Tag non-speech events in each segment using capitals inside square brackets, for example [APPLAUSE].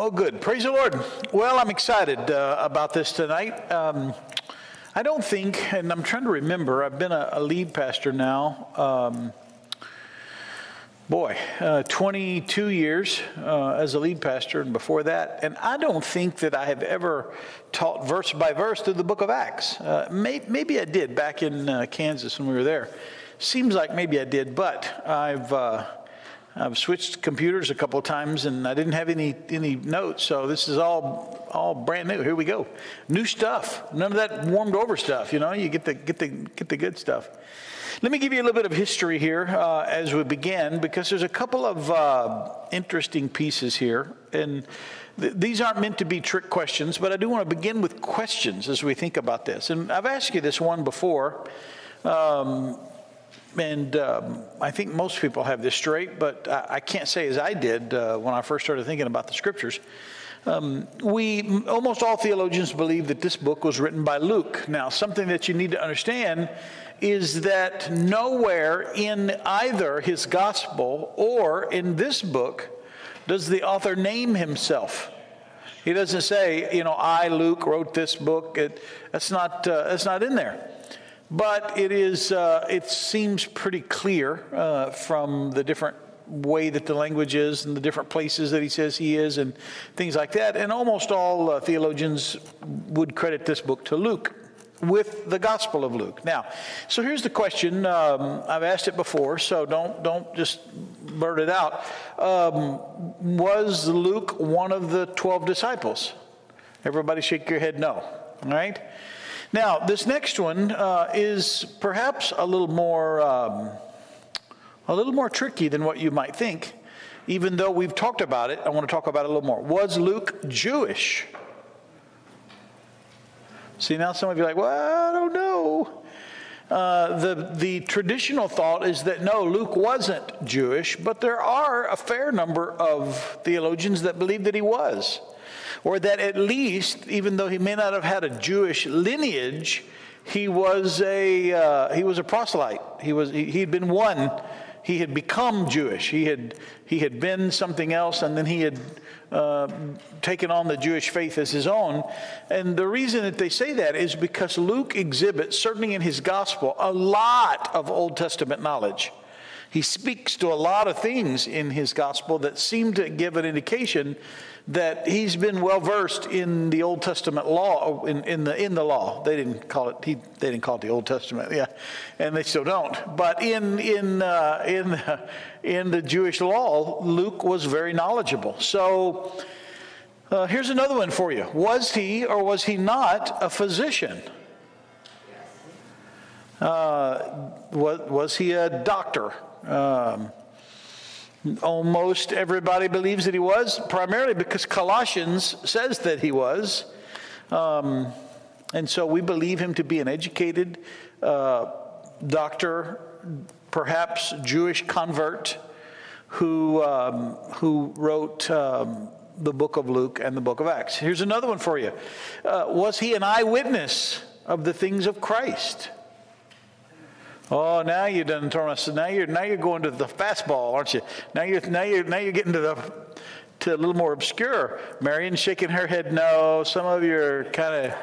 Well, good. Praise the Lord. Well, I'm excited uh, about this tonight. Um, I don't think, and I'm trying to remember, I've been a, a lead pastor now, um, boy, uh, 22 years uh, as a lead pastor, and before that, and I don't think that I have ever taught verse by verse through the book of Acts. Uh, may, maybe I did back in uh, Kansas when we were there. Seems like maybe I did, but I've uh, I've switched computers a couple times and I didn't have any any notes, so this is all all brand new. Here we go, new stuff. None of that warmed over stuff. You know, you get the get the get the good stuff. Let me give you a little bit of history here uh, as we begin, because there's a couple of uh, interesting pieces here, and th- these aren't meant to be trick questions, but I do want to begin with questions as we think about this. And I've asked you this one before. Um, and um, I think most people have this straight, but I, I can't say as I did uh, when I first started thinking about the scriptures. Um, we almost all theologians believe that this book was written by Luke. Now, something that you need to understand is that nowhere in either his gospel or in this book does the author name himself. He doesn't say, you know, I, Luke, wrote this book. It, that's not uh, that's not in there. But it is, uh, it seems pretty clear uh, from the different way that the language is and the different places that he says he is and things like that. And almost all uh, theologians would credit this book to Luke with the Gospel of Luke. Now, so here's the question. Um, I've asked it before, so don't don't just blurt it out. Um, was Luke one of the twelve disciples? Everybody, shake your head. No. All right. Now, this next one uh, is perhaps a little more um, a little more tricky than what you might think. Even though we've talked about it, I want to talk about it a little more. Was Luke Jewish? See, now some of you are like, well, I don't know. Uh, the, the traditional thought is that no, Luke wasn't Jewish, but there are a fair number of theologians that believe that he was or that at least, even though he may not have had a Jewish lineage, he was a uh, he was a proselyte. He was he, he'd been one. He had become Jewish. He had he had been something else, and then he had uh, taken on the Jewish faith as his own. And the reason that they say that is because Luke exhibits, certainly in his gospel, a lot of Old Testament knowledge. He speaks to a lot of things in his gospel that seem to give an indication that he's been well versed in the Old Testament law, in, in, the, in the law. They didn't call it, he, they didn't call it the Old Testament, yeah, and they still don't. But in, in, uh, in, [LAUGHS] in the Jewish law, Luke was very knowledgeable. So uh, here's another one for you. Was he or was he not a physician? Uh, was, was he a doctor? Um, Almost everybody believes that he was, primarily because Colossians says that he was. Um, and so we believe him to be an educated uh, doctor, perhaps Jewish convert, who, um, who wrote um, the book of Luke and the book of Acts. Here's another one for you. Uh, was he an eyewitness of the things of Christ? Oh, now you done turn us. Now you're now you're going to the fastball, aren't you? Now you're now you're now you're getting to the to a little more obscure. Marion shaking her head no. Some of you are kind of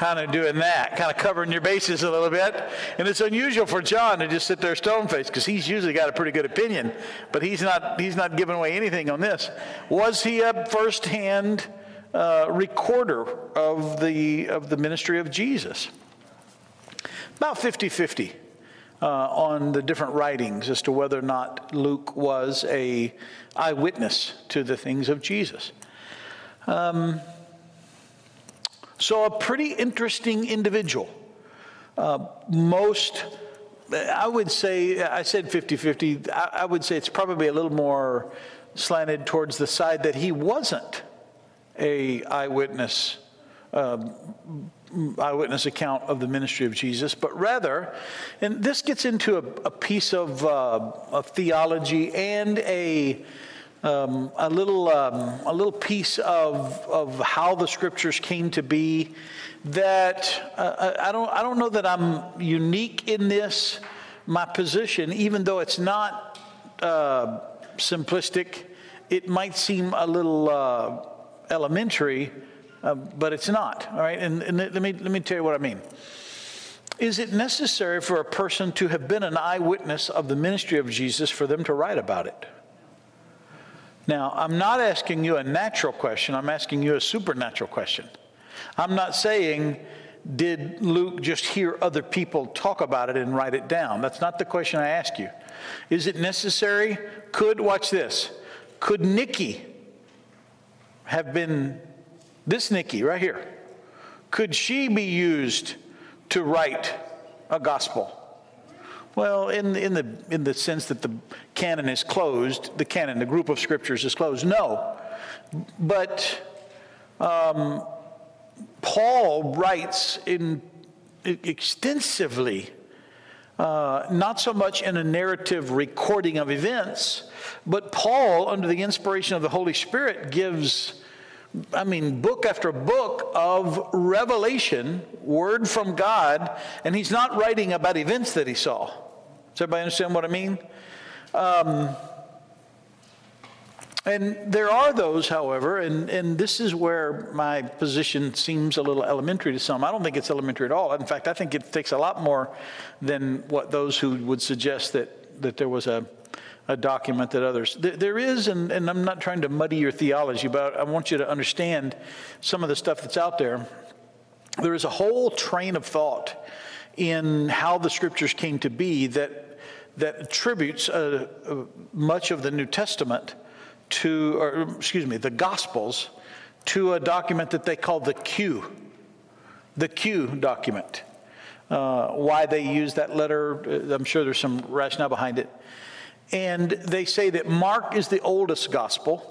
kind of doing that, kind of covering your bases a little bit. And it's unusual for John to just sit there stone faced because he's usually got a pretty good opinion, but he's not he's not giving away anything on this. Was he a first hand uh, recorder of the of the ministry of Jesus? About 50 50 uh, on the different writings as to whether or not Luke was a eyewitness to the things of Jesus. Um, so, a pretty interesting individual. Uh, most, I would say, I said 50 50, I, I would say it's probably a little more slanted towards the side that he wasn't a eyewitness um, eyewitness account of the ministry of Jesus, but rather, and this gets into a, a piece of, uh, of, theology and a, um, a, little, um, a little piece of, of how the scriptures came to be that uh, I, don't, I don't know that I'm unique in this, my position, even though it's not uh, simplistic it might seem a little uh, elementary, uh, but it's not. All right, and, and let me let me tell you what I mean. Is it necessary for a person to have been an eyewitness of the ministry of Jesus for them to write about it? Now, I'm not asking you a natural question, I'm asking you a supernatural question. I'm not saying, did Luke just hear other people talk about it and write it down? That's not the question I ask you. Is it necessary? Could, watch this, could Nikki have been, this Nikki right here, could she be used to write a gospel? Well, in, in, the, in the sense that the canon is closed, the canon, the group of scriptures is closed, no. But um, Paul writes in extensively, uh, not so much in a narrative recording of events, but Paul, under the inspiration of the Holy Spirit, gives, I mean, book after book of revelation, word from God, and he's not writing about events that he saw. Does everybody understand what I mean? Um, and there are those, however, and, and this is where my position seems a little elementary to some. I don't think it's elementary at all. In fact, I think it takes a lot more than what those who would suggest that, that there was a, a document that others. There, there is, and, and I'm not trying to muddy your theology, but I want you to understand some of the stuff that's out there. There is a whole train of thought in how the scriptures came to be that, that attributes uh, uh, much of the New Testament to, or excuse me, the Gospels to a document that they call the Q, the Q document. Uh, why they use that letter, uh, I'm sure there's some rationale behind it. And they say that Mark is the oldest gospel.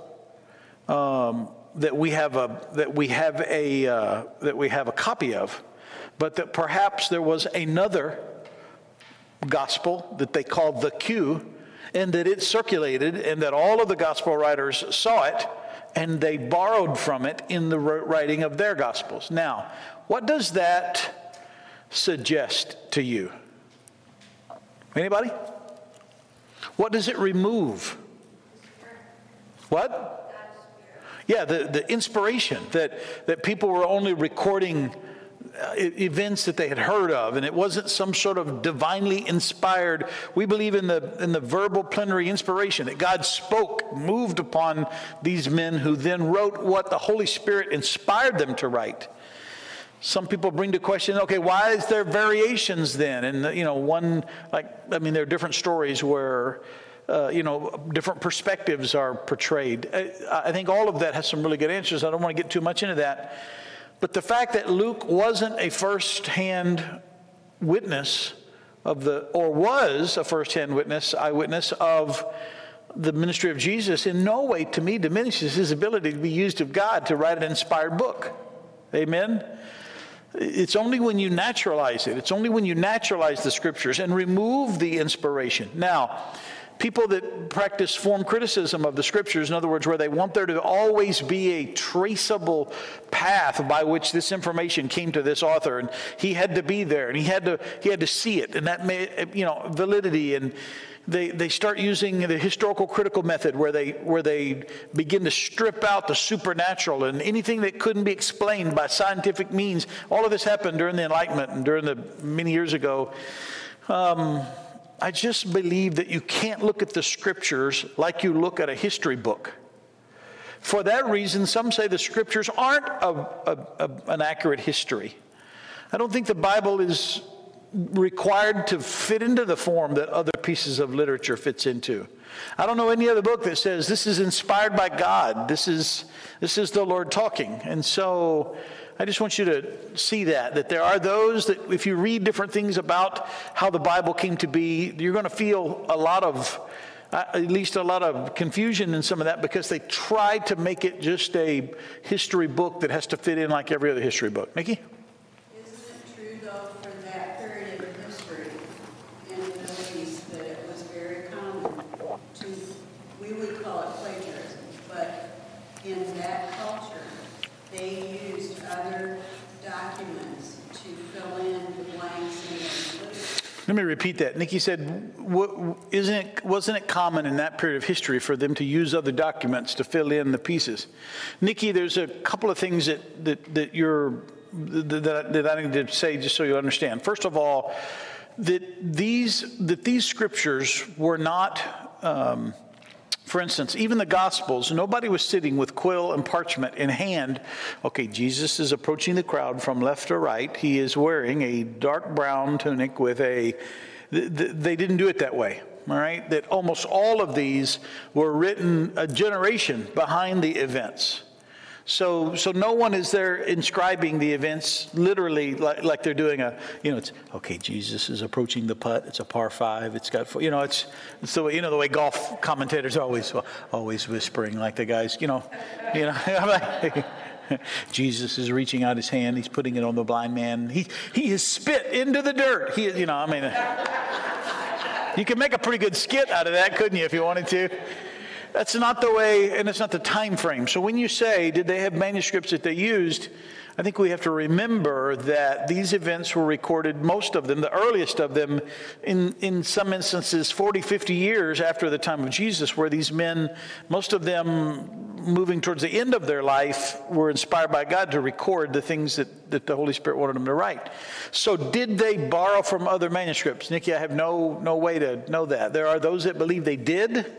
Um, that we have a that we have a uh, that we have a copy of, but that perhaps there was another gospel that they called the Q and that it circulated and that all of the gospel writers saw it and they borrowed from it in the writing of their gospels. Now, what does that suggest to you? Anybody? What does it remove? What? Yeah, the, the inspiration that, that people were only recording uh, events that they had heard of, and it wasn't some sort of divinely inspired. We believe in the, in the verbal plenary inspiration that God spoke, moved upon these men who then wrote what the Holy Spirit inspired them to write. Some people bring to question, okay, why is there variations then? And, you know, one, like, I mean, there are different stories where, uh, you know, different perspectives are portrayed. I, I think all of that has some really good answers. I don't want to get too much into that. But the fact that Luke wasn't a first-hand witness of the, or was a first-hand witness, eyewitness of the ministry of Jesus, in no way to me diminishes his ability to be used of God to write an inspired book. Amen? It's only when you naturalize it, it's only when you naturalize the scriptures and remove the inspiration. Now, people that practice form criticism of the scriptures, in other words, where they want there to always be a traceable path by which this information came to this author, and he had to be there, and he had to he had to see it, and that made you know validity and. They, they start using the historical critical method where they, where they begin to strip out the supernatural and anything that couldn't be explained by scientific means. All of this happened during the Enlightenment and during the many years ago. Um, I just believe that you can't look at the scriptures like you look at a history book. For that reason, some say the scriptures aren't a, a, a, an accurate history. I don't think the Bible is required to fit into the form that other pieces of literature fits into. I don't know any other book that says this is inspired by God. This is this is the Lord talking. And so I just want you to see that, that there are those that if you read different things about how the Bible came to be, you're going to feel a lot of, uh, at least a lot of confusion in some of that because they try to make it just a history book that has to fit in like every other history book. Nikki? Let me repeat that. Nikki said, isn't it, wasn't it common in that period of history for them to use other documents to fill in the pieces? Nikki, there's a couple of things that, that, that you're, that, that I need to say just so you understand. First of all, that these, that these scriptures were not, um, for instance, even the Gospels, nobody was sitting with quill and parchment in hand. Okay, Jesus is approaching the crowd from left to right. He is wearing a dark brown tunic with a. They didn't do it that way, all right? That almost all of these were written a generation behind the events. So, so no one is there inscribing the events literally like, like they're doing a, you know, it's, okay, Jesus is approaching the putt. It's a par five. It's got, you know, it's, it's the way, you know, the way golf commentators always, always whispering like the guys, you know, you know, [LAUGHS] [LAUGHS] Jesus is reaching out his hand. He's putting it on the blind man. He, he has spit into the dirt. He, you know, I mean, [LAUGHS] you could make a pretty good skit out of that, couldn't you, if you wanted to? That's not the way, and it's not the time frame. So when you say, did they have manuscripts that they used? I think we have to remember that these events were recorded, most of them, the earliest of them, in, in some instances, 40, 50 years after the time of Jesus, where these men, most of them moving towards the end of their life, were inspired by God to record the things that, that the Holy Spirit wanted them to write. So, did they borrow from other manuscripts? Nikki, I have no, no way to know that. There are those that believe they did.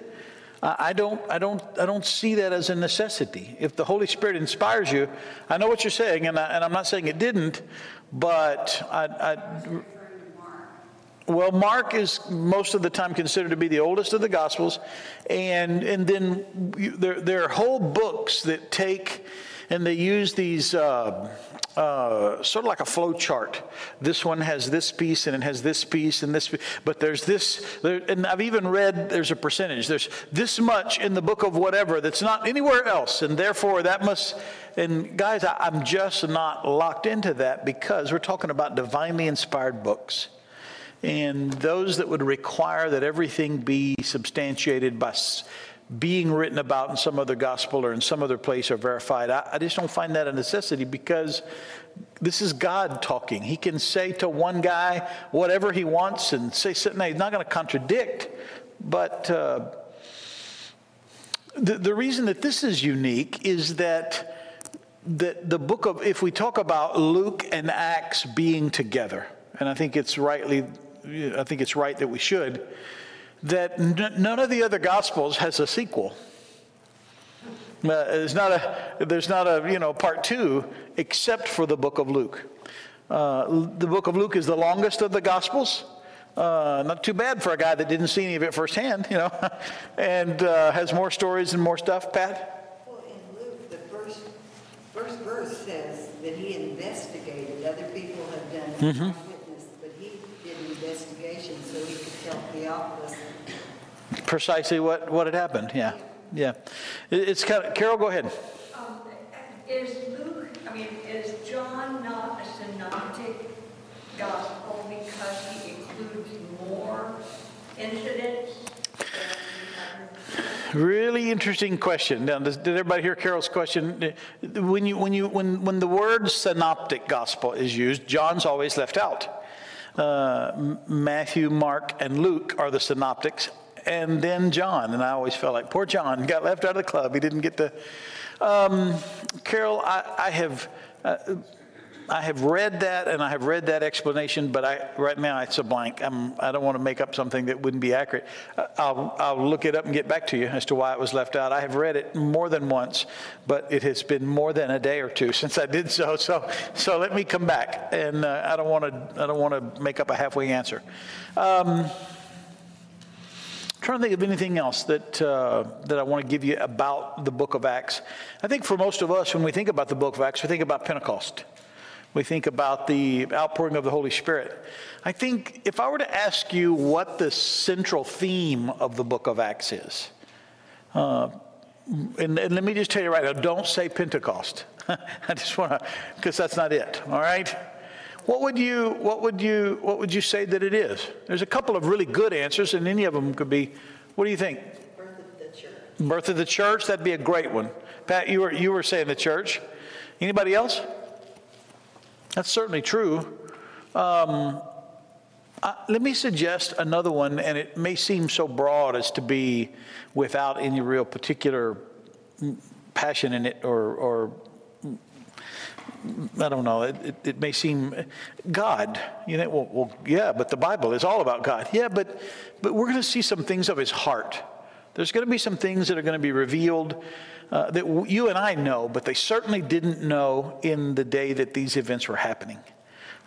I don't, I, don't, I don't see that as a necessity. If the Holy Spirit inspires you, I know what you're saying, and, I, am not saying it didn't, but I, I, well, Mark is most of the time considered to be the oldest of the Gospels, and and then you, there there are whole books that take and they use these. Uh, uh, sort of like a flow chart. This one has this piece and it has this piece and this, but there's this, there, and I've even read there's a percentage. There's this much in the book of whatever that's not anywhere else, and therefore that must. And guys, I, I'm just not locked into that because we're talking about divinely inspired books. And those that would require that everything be substantiated by being written about in some other gospel or in some other place or verified. I, I, just don't find that a necessity because this is God talking. He can say to one guy whatever he wants and say something he's not going to contradict. But uh, the, the reason that this is unique is that that the book of, if we talk about Luke and Acts being together, and I think it's rightly, I think it's right that we should that n- none of the other gospels has a sequel. Uh, there's not a there's not a you know part two except for the book of Luke. Uh, the book of Luke is the longest of the gospels. Uh, not too bad for a guy that didn't see any of it firsthand, you know, [LAUGHS] and uh, has more stories and more stuff. Pat. Well, in Luke, the first first verse says that he investigated. Other people have done mm-hmm. witness, but he did an investigation so he could tell Theophilus precisely what, what had happened. Yeah, yeah. it's kind of, Carol, go ahead. Um, is Luke, I mean, is John not a synoptic gospel because he includes more incidents? Really interesting question. Now, does, did everybody hear Carol's question? When you when you when when the word synoptic gospel is used, John's always left out. Uh, Matthew, Mark, and Luke are the synoptics and then John. And I always felt like poor John got left out of the club. He didn't get to. Um, Carol, I, I have. Uh, I have read that and I have read that explanation, but I, right now it's a blank. I'm, I don't want to make up something that wouldn't be accurate. Uh, I'll, I'll look it up and get back to you as to why it was left out. I have read it more than once, but it has been more than a day or two [LAUGHS] since I did so. So, so let me come back, and uh, I don't want to. I don't want to make up a halfway answer. Um, Trying to think of anything else that, uh, that I want to give you about the book of Acts. I think for most of us, when we think about the book of Acts, we think about Pentecost. We think about the outpouring of the Holy Spirit. I think if I were to ask you what the central theme of the book of Acts is, uh, and, and, let me just tell you right now don't say Pentecost. [LAUGHS] I just want to, because that's not it, all right? What would you what would you what would you say that it is? There's a couple of really good answers, and any of them could be. What do you think? Birth of the church. Birth of the church. That'd be a great one. Pat, you were you were saying the church. Anybody else? That's certainly true. Um, Uh, let me suggest another one, and it may seem so broad as to be without any real particular passion in it or, or I don't know, it, it, it, may seem God. You know, well, well, yeah, but the Bible is all about God. Yeah, but, but we're going to see some things of his heart. There's going to be some things that are going to be revealed uh, that you and I know, but they certainly didn't know in the day that these events were happening.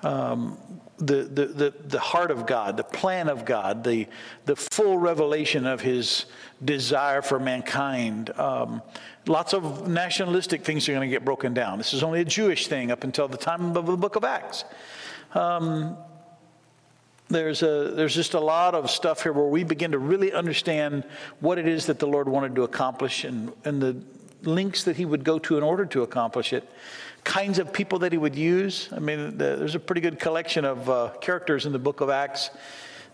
Um, the, the, the, the heart of God, the plan of God, the, the full revelation of his desire for mankind. Um, lots of nationalistic things are going to get broken down. This is only a Jewish thing up until the time of the book of Acts. Um, there's, a, there's just a lot of stuff here where we begin to really understand what it is that the Lord wanted to accomplish and, and the links that he would go to in order to accomplish it kinds of people that he would use. I mean, there's a pretty good collection of uh, characters in the book of Acts.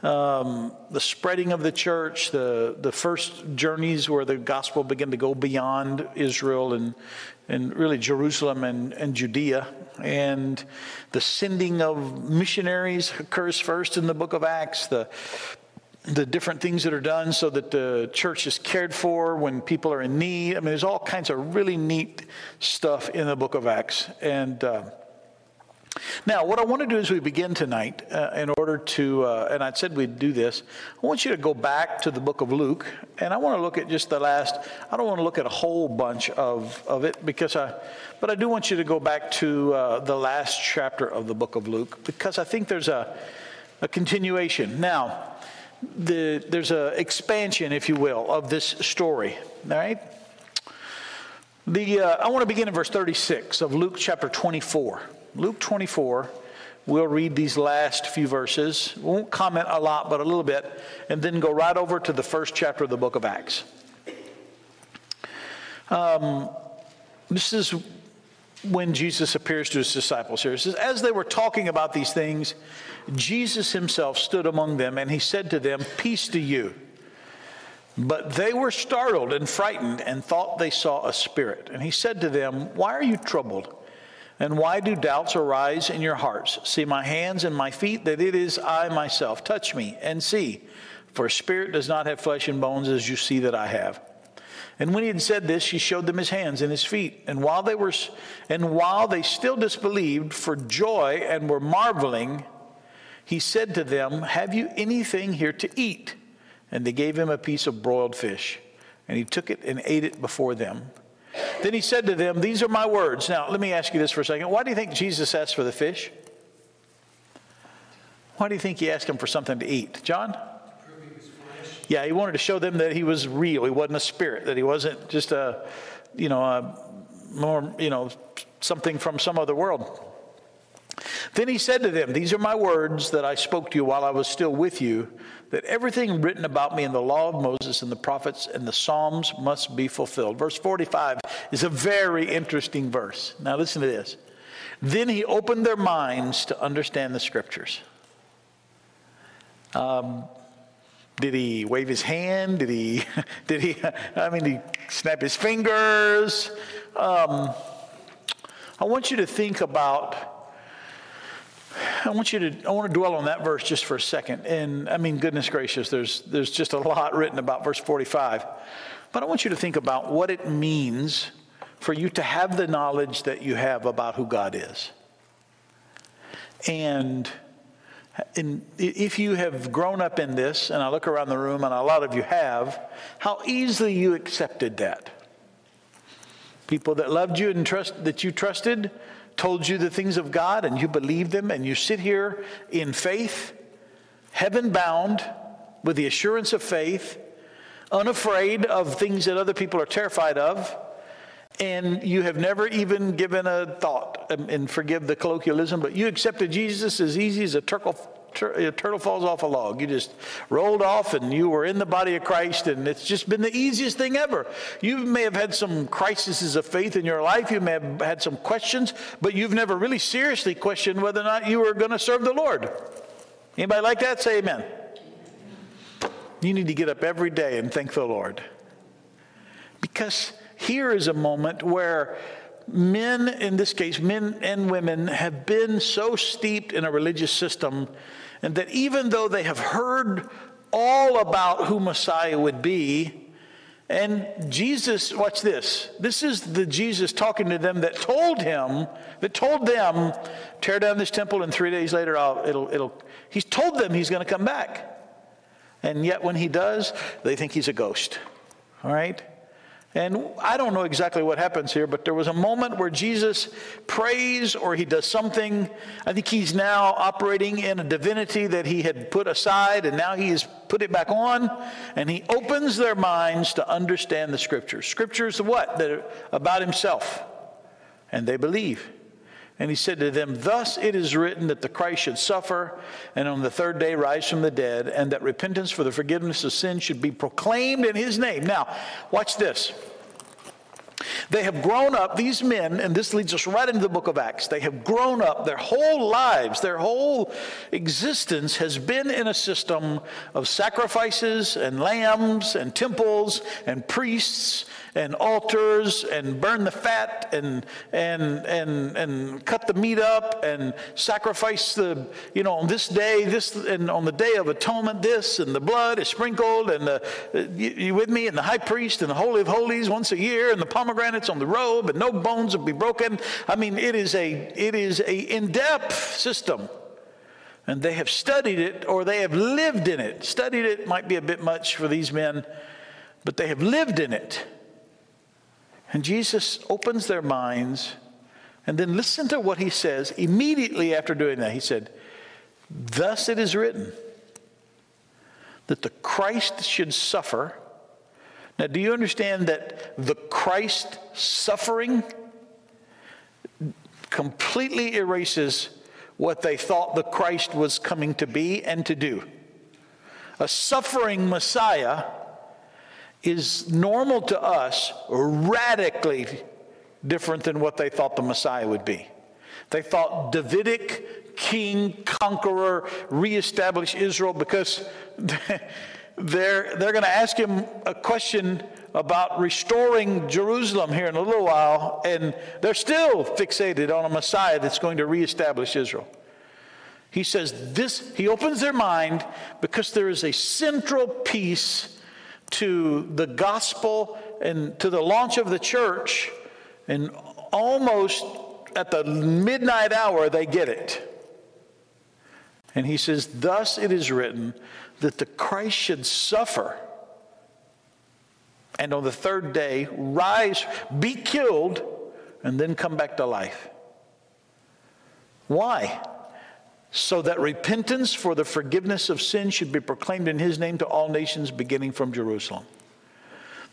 Um, the spreading of the church, the, the first journeys where the gospel began to go beyond Israel and, and really Jerusalem and, and Judea. And the sending of missionaries occurs first in the book of Acts. The, the different things that are done so that the church is cared for when people are in need. I mean, there's all kinds of really neat stuff in the book of Acts. And uh, now, what I want to do as we begin tonight, uh, in order to, uh, and I said we'd do this, I want you to go back to the book of Luke, and I want to look at just the last, I don't want to look at a whole bunch of, of it, because I, but I do want you to go back to uh, the last chapter of the book of Luke, because I think there's a, a continuation. Now, the, there's an expansion, if you will, of this story. All right? The, uh, I want to begin in verse 36 of Luke chapter 24. Luke 24, we'll read these last few verses. We won't comment a lot, but a little bit, and then go right over to the first chapter of the book of Acts. Um, this is when Jesus appears to his disciples here. It says, As they were talking about these things, Jesus himself stood among them and he said to them, Peace to you. But they were startled and frightened and thought they saw a spirit. And he said to them, Why are you troubled? And why do doubts arise in your hearts? See my hands and my feet, that it is I myself. Touch me and see, for spirit does not have flesh and bones as you see that I have. And when he had said this, he showed them his hands and his feet. And while they were and while they still disbelieved for joy and were marveling, he said to them, Have you anything here to eat? And they gave him a piece of broiled fish. And he took it and ate it before them. Then he said to them, These are my words. Now, let me ask you this for a second. Why do you think Jesus asked for the fish? Why do you think he asked him for something to eat? John? Yeah, he wanted to show them that he was real. He wasn't a spirit, that he wasn't just a, you know, a more, you know, something from some other world. Then he said to them, These are my words that I spoke to you while I was still with you, that everything written about me in the law of Moses and the prophets and the Psalms must be fulfilled. Verse 45 is a very interesting verse. Now listen to this. Then he opened their minds to understand the scriptures. Um, did he wave his hand? Did he, [LAUGHS] did he, I mean, he snap his fingers? Um, I want you to think about I want you to I want to dwell on that verse just for a second. And I mean, goodness gracious, there's there's just a lot written about verse 45. But I want you to think about what it means for you to have the knowledge that you have about who God is. And in, if you have grown up in this, and I look around the room, and a lot of you have, how easily you accepted that. People that loved you and trust, that you trusted told you the things of God and you believed them, and you sit here in faith, heaven bound, with the assurance of faith, unafraid of things that other people are terrified of, and you have never even given a thought, and, forgive the colloquialism, but you accepted Jesus as easy as a turtle a turtle falls off a log. You just rolled off and you were in the body of Christ, and it's just been the easiest thing ever. You may have had some crises of faith in your life, you may have had some questions, but you've never really seriously questioned whether or not you were going to serve the Lord. Anybody like that? Say amen. You need to get up every day and thank the Lord. Because here is a moment where men, in this case, men and women, have been so steeped in a religious system And that even though they have heard all about who Messiah would be, and Jesus, watch this. This is the Jesus talking to them that told him, that told them, tear down this temple and three days later I'll, it'll, it'll, he's told them he's going to come back. And yet when he does, they think he's a ghost. All right? And I don't know exactly what happens here, but there was a moment where Jesus prays or he does something. I think he's now operating in a divinity that he had put aside, and now he has put it back on, and he opens their minds to understand the scriptures. Scriptures what? That about himself. And they believe. And he said to them, Thus it is written that the Christ should suffer and on the third day rise from the dead, and that repentance for the forgiveness of sins should be proclaimed in his name. Now, watch this. They have grown up, these men, and this leads us right into the book of Acts. They have grown up, their whole lives, their whole existence has been in a system of sacrifices and lambs and temples and priests and altars and burn the fat and, and, and, and cut the meat up and sacrifice the, you know, on this day, this, and on the day of atonement, this, and the blood is sprinkled, and the, you, you with me, and the high priest and the Holy of Holies once a year, and the pomegranates on the robe, and no bones will be broken. I mean, it is a, it is a in-depth system. And they have studied it or they have lived in it. Studied it might be a bit much for these men, but they have lived in it. And Jesus opens their minds. And then listen to what he says immediately after doing that. He said, Thus it is written that the Christ should suffer. Now, do you understand that the Christ suffering completely erases what they thought the Christ was coming to be and to do? A suffering Messiah is normal to us, radically different than what they thought the Messiah would be. They thought Davidic king, conqueror, reestablish Israel because [LAUGHS] they're, they're going to ask him a question about restoring Jerusalem here in a little while, and they're still fixated on a Messiah that's going to reestablish Israel. He says this, he opens their mind because there is a central piece to the gospel and to the launch of the church, and almost at the midnight hour, they get it. And he says, Thus it is written that the Christ should suffer and on the third day rise, be killed, and then come back to life. Why? So that repentance for the forgiveness of sin should be proclaimed in his name to all nations beginning from Jerusalem.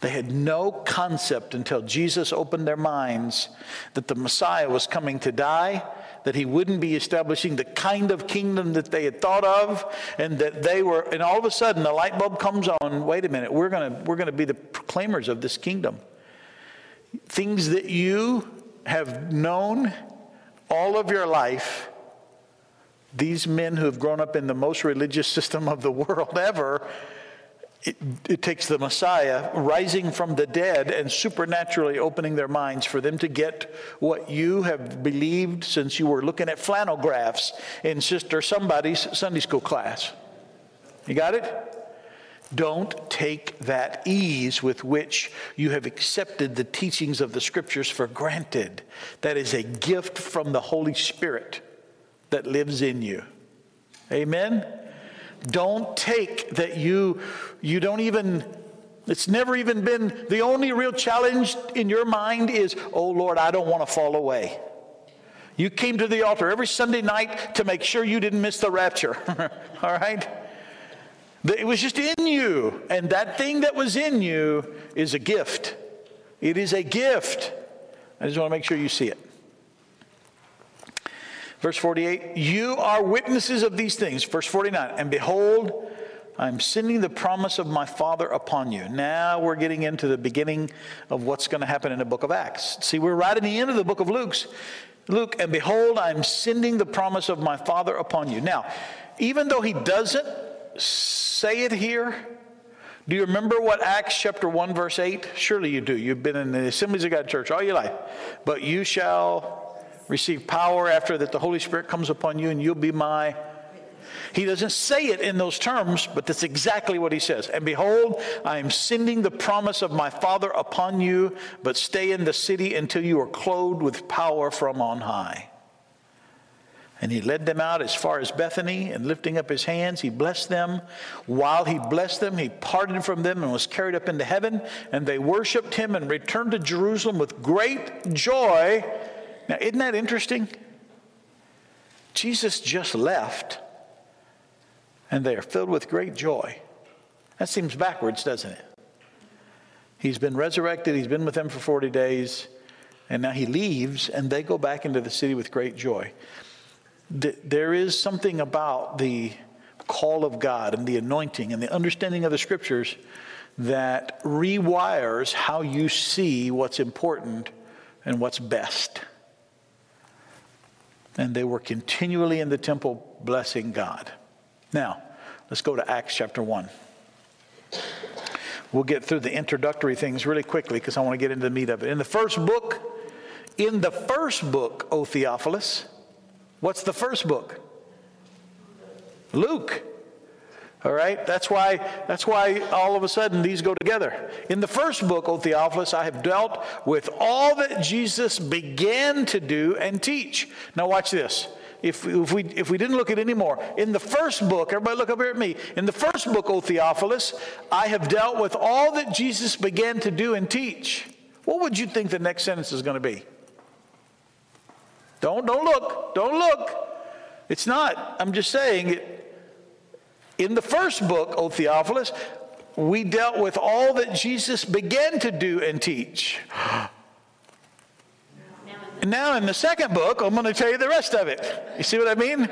They had no concept until Jesus opened their minds that the Messiah was coming to die, that he wouldn't be establishing the kind of kingdom that they had thought of, and that they were, and all of a sudden the light bulb comes on wait a minute, we're to we're to be the proclaimers of this kingdom. Things that you have known all of your life these men who have grown up in the most religious system of the world ever, it, it, takes the Messiah rising from the dead and supernaturally opening their minds for them to get what you have believed since you were looking at flannel graphs in Sister Somebody's Sunday school class. You got it? Don't take that ease with which you have accepted the teachings of the scriptures for granted. That is a gift from the Holy Spirit that lives in you. Amen? Don't take that you you don't even it's never even been the only real challenge in your mind is, "Oh Lord, I don't want to fall away." You came to the altar every Sunday night to make sure you didn't miss the rapture. [LAUGHS] All right? It was just in you. And that thing that was in you is a gift. It is a gift. I just want to make sure you see it. Verse 48, you are witnesses of these things. Verse 49, and behold, I'm sending the promise of my Father upon you. Now we're getting into the beginning of what's going to happen in the book of Acts. See, we're right at the end of the book of Luke's. Luke, and behold, I'm sending the promise of my Father upon you. Now, even though he doesn't say it here, do you remember what Acts chapter 1, verse 8? Surely you do. You've been in the assemblies of God church all your life. But you shall receive power after that the Holy Spirit comes upon you, and you'll be my. He doesn't say it in those terms, but that's exactly what he says. And behold, I am sending the promise of my Father upon you, but stay in the city until you are clothed with power from on high. And he led them out as far as Bethany, and lifting up his hands, he blessed them. While he blessed them, he parted from them and was carried up into heaven. And they worshiped him and returned to Jerusalem with great joy. Now, isn't that interesting? Jesus just left, and they are filled with great joy. That seems backwards, doesn't it? He's been resurrected, he's been with them for 40 days, and now he leaves, and they go back into the city with great joy there is something about the call of God and the anointing and the understanding of the scriptures that rewires how you see what's important and what's best. And they were continually in the temple blessing God. Now, let's go to Acts chapter 1. We'll get through the introductory things really quickly because I want to get into the meat of it. In the first book, in the first book, O Theophilus, What's the first book? Luke. All right? That's why, that's why all of a sudden these go together. In the first book, O Theophilus, I have dealt with all that Jesus began to do and teach. Now, watch this. If, if, we, if we didn't look at any more, in the first book, everybody look up here at me. In the first book, O Theophilus, I have dealt with all that Jesus began to do and teach. What would you think the next sentence is going to be? Don't, don't look. Don't look. It's not. I'm just saying In the first book, O Theophilus, we dealt with all that Jesus began to do and teach. Now in the second book, I'm going to tell you the rest of it. You see what I mean?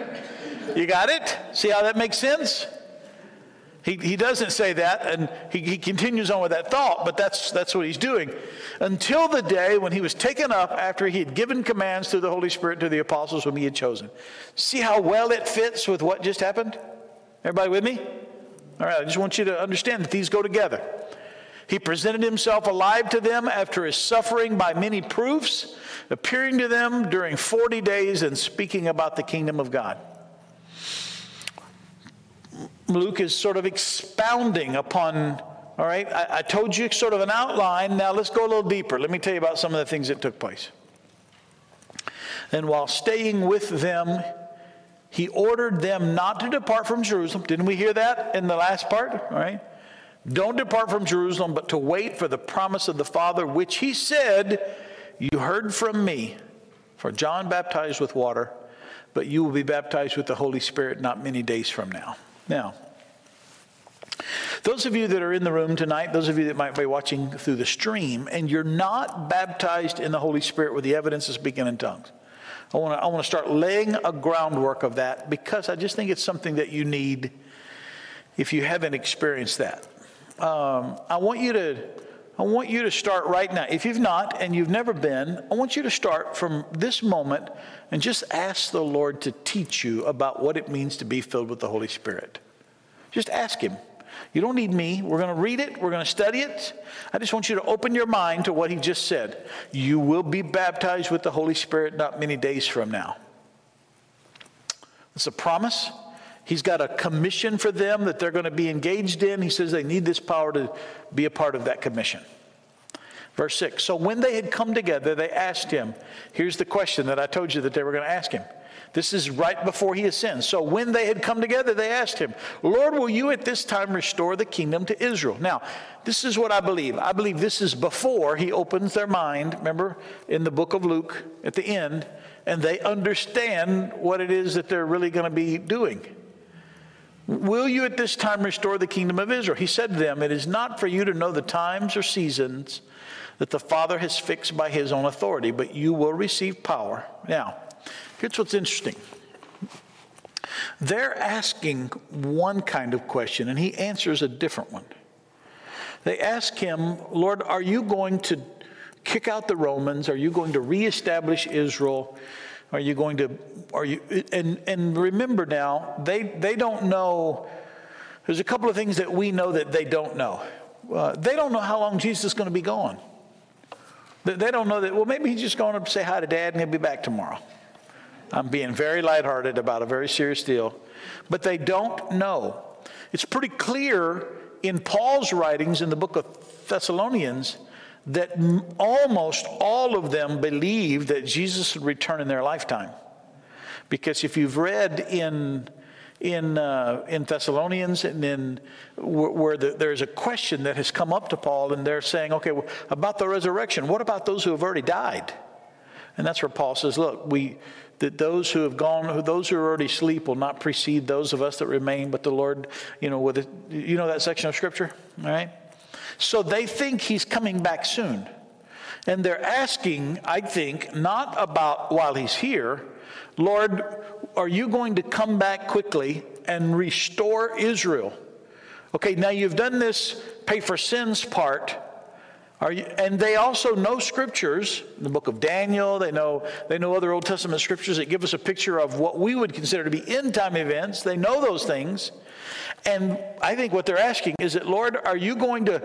You got it? See how that makes sense? He, he doesn't say that, and he, he continues on with that thought, but that's, that's what he's doing. Until the day when he was taken up after he had given commands through the Holy Spirit to the apostles whom he had chosen. See how well it fits with what just happened? Everybody with me? All right, I just want you to understand that these go together. He presented himself alive to them after his suffering by many proofs, appearing to them during 40 days and speaking about the kingdom of God. Luke is sort of expounding upon, all right, I, I, told you sort of an outline. Now let's go a little deeper. Let me tell you about some of the things that took place. And while staying with them, he ordered them not to depart from Jerusalem. Didn't we hear that in the last part? All right. Don't depart from Jerusalem, but to wait for the promise of the Father, which he said, You heard from me. For John baptized with water, but you will be baptized with the Holy Spirit not many days from now. Now, those of you that are in the room tonight, those of you that might be watching through the stream, and you're not baptized in the Holy Spirit with the evidence of speaking in tongues, I want to I want to start laying a groundwork of that because I just think it's something that you need if you haven't experienced that. Um, I want you to I want you to start right now. If you've not and you've never been, I want you to start from this moment and just ask the Lord to teach you about what it means to be filled with the Holy Spirit. Just ask Him. You don't need me. We're going to read it, we're going to study it. I just want you to open your mind to what He just said. You will be baptized with the Holy Spirit not many days from now. It's a promise. He's got a commission for them that they're going to be engaged in. He says they need this power to be a part of that commission. Verse 6 So when they had come together, they asked him. Here's the question that I told you that they were going to ask him. This is right before he ascends. So when they had come together, they asked him, Lord, will you at this time restore the kingdom to Israel? Now, this is what I believe. I believe this is before he opens their mind, remember, in the book of Luke at the end, and they understand what it is that they're really going to be doing. Will you at this time restore the kingdom of Israel? He said to them, It is not for you to know the times or seasons that the Father has fixed by his own authority, but you will receive power. Now, here's what's interesting. They're asking one kind of question, and he answers a different one. They ask him, Lord, are you going to kick out the Romans? Are you going to reestablish Israel? Are you going to, are you, and, and remember now, they, they don't know, there's a couple of things that we know that they don't know. Uh, they don't know how long Jesus is going to be gone. They, they don't know that, well, maybe he's just going to say hi to dad and he'll be back tomorrow. I'm being very lighthearted about a very serious deal. But they don't know. It's pretty clear in Paul's writings in the book of Thessalonians that almost all of them believed that Jesus would return in their lifetime. Because if you've read in in uh, in Thessalonians and in where, where the, there's a question that has come up to Paul, and they're saying, okay, about the resurrection, what about those who have already died? And that's where Paul says, look, we that those who have gone, those who are already asleep will not precede those of us that remain, but the Lord, you know, with it, you know that section of scripture, all right? So they think he's coming back soon. And they're asking, I think, not about while he's here, Lord, are you going to come back quickly and restore Israel? Okay, now you've done this pay for sins part. You, and they also know scriptures, the book of Daniel, they know, they know other Old Testament scriptures that give us a picture of what we would consider to be end time events. They know those things. And I think what they're asking is that, Lord, are you going to,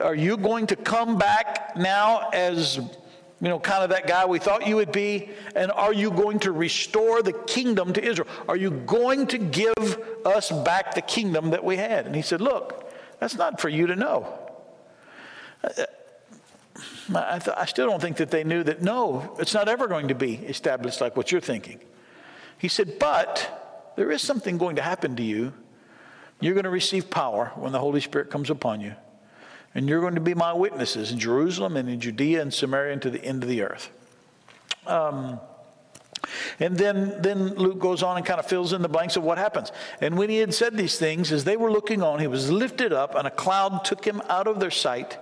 are you going to come back now as you know, kind of that guy we thought you would be? And are you going to restore the kingdom to Israel? Are you going to give us back the kingdom that we had? And he said, Look, that's not for you to know. I, th- I still don't think that they knew that, no, it's not ever going to be established like what you're thinking. He said, But there is something going to happen to you. You're going to receive power when the Holy Spirit comes upon you. And you're going to be my witnesses in Jerusalem and in Judea and Samaria and to the end of the earth. Um, and then, then Luke goes on and kind of fills in the blanks of what happens. And when he had said these things, as they were looking on, he was lifted up, and a cloud took him out of their sight.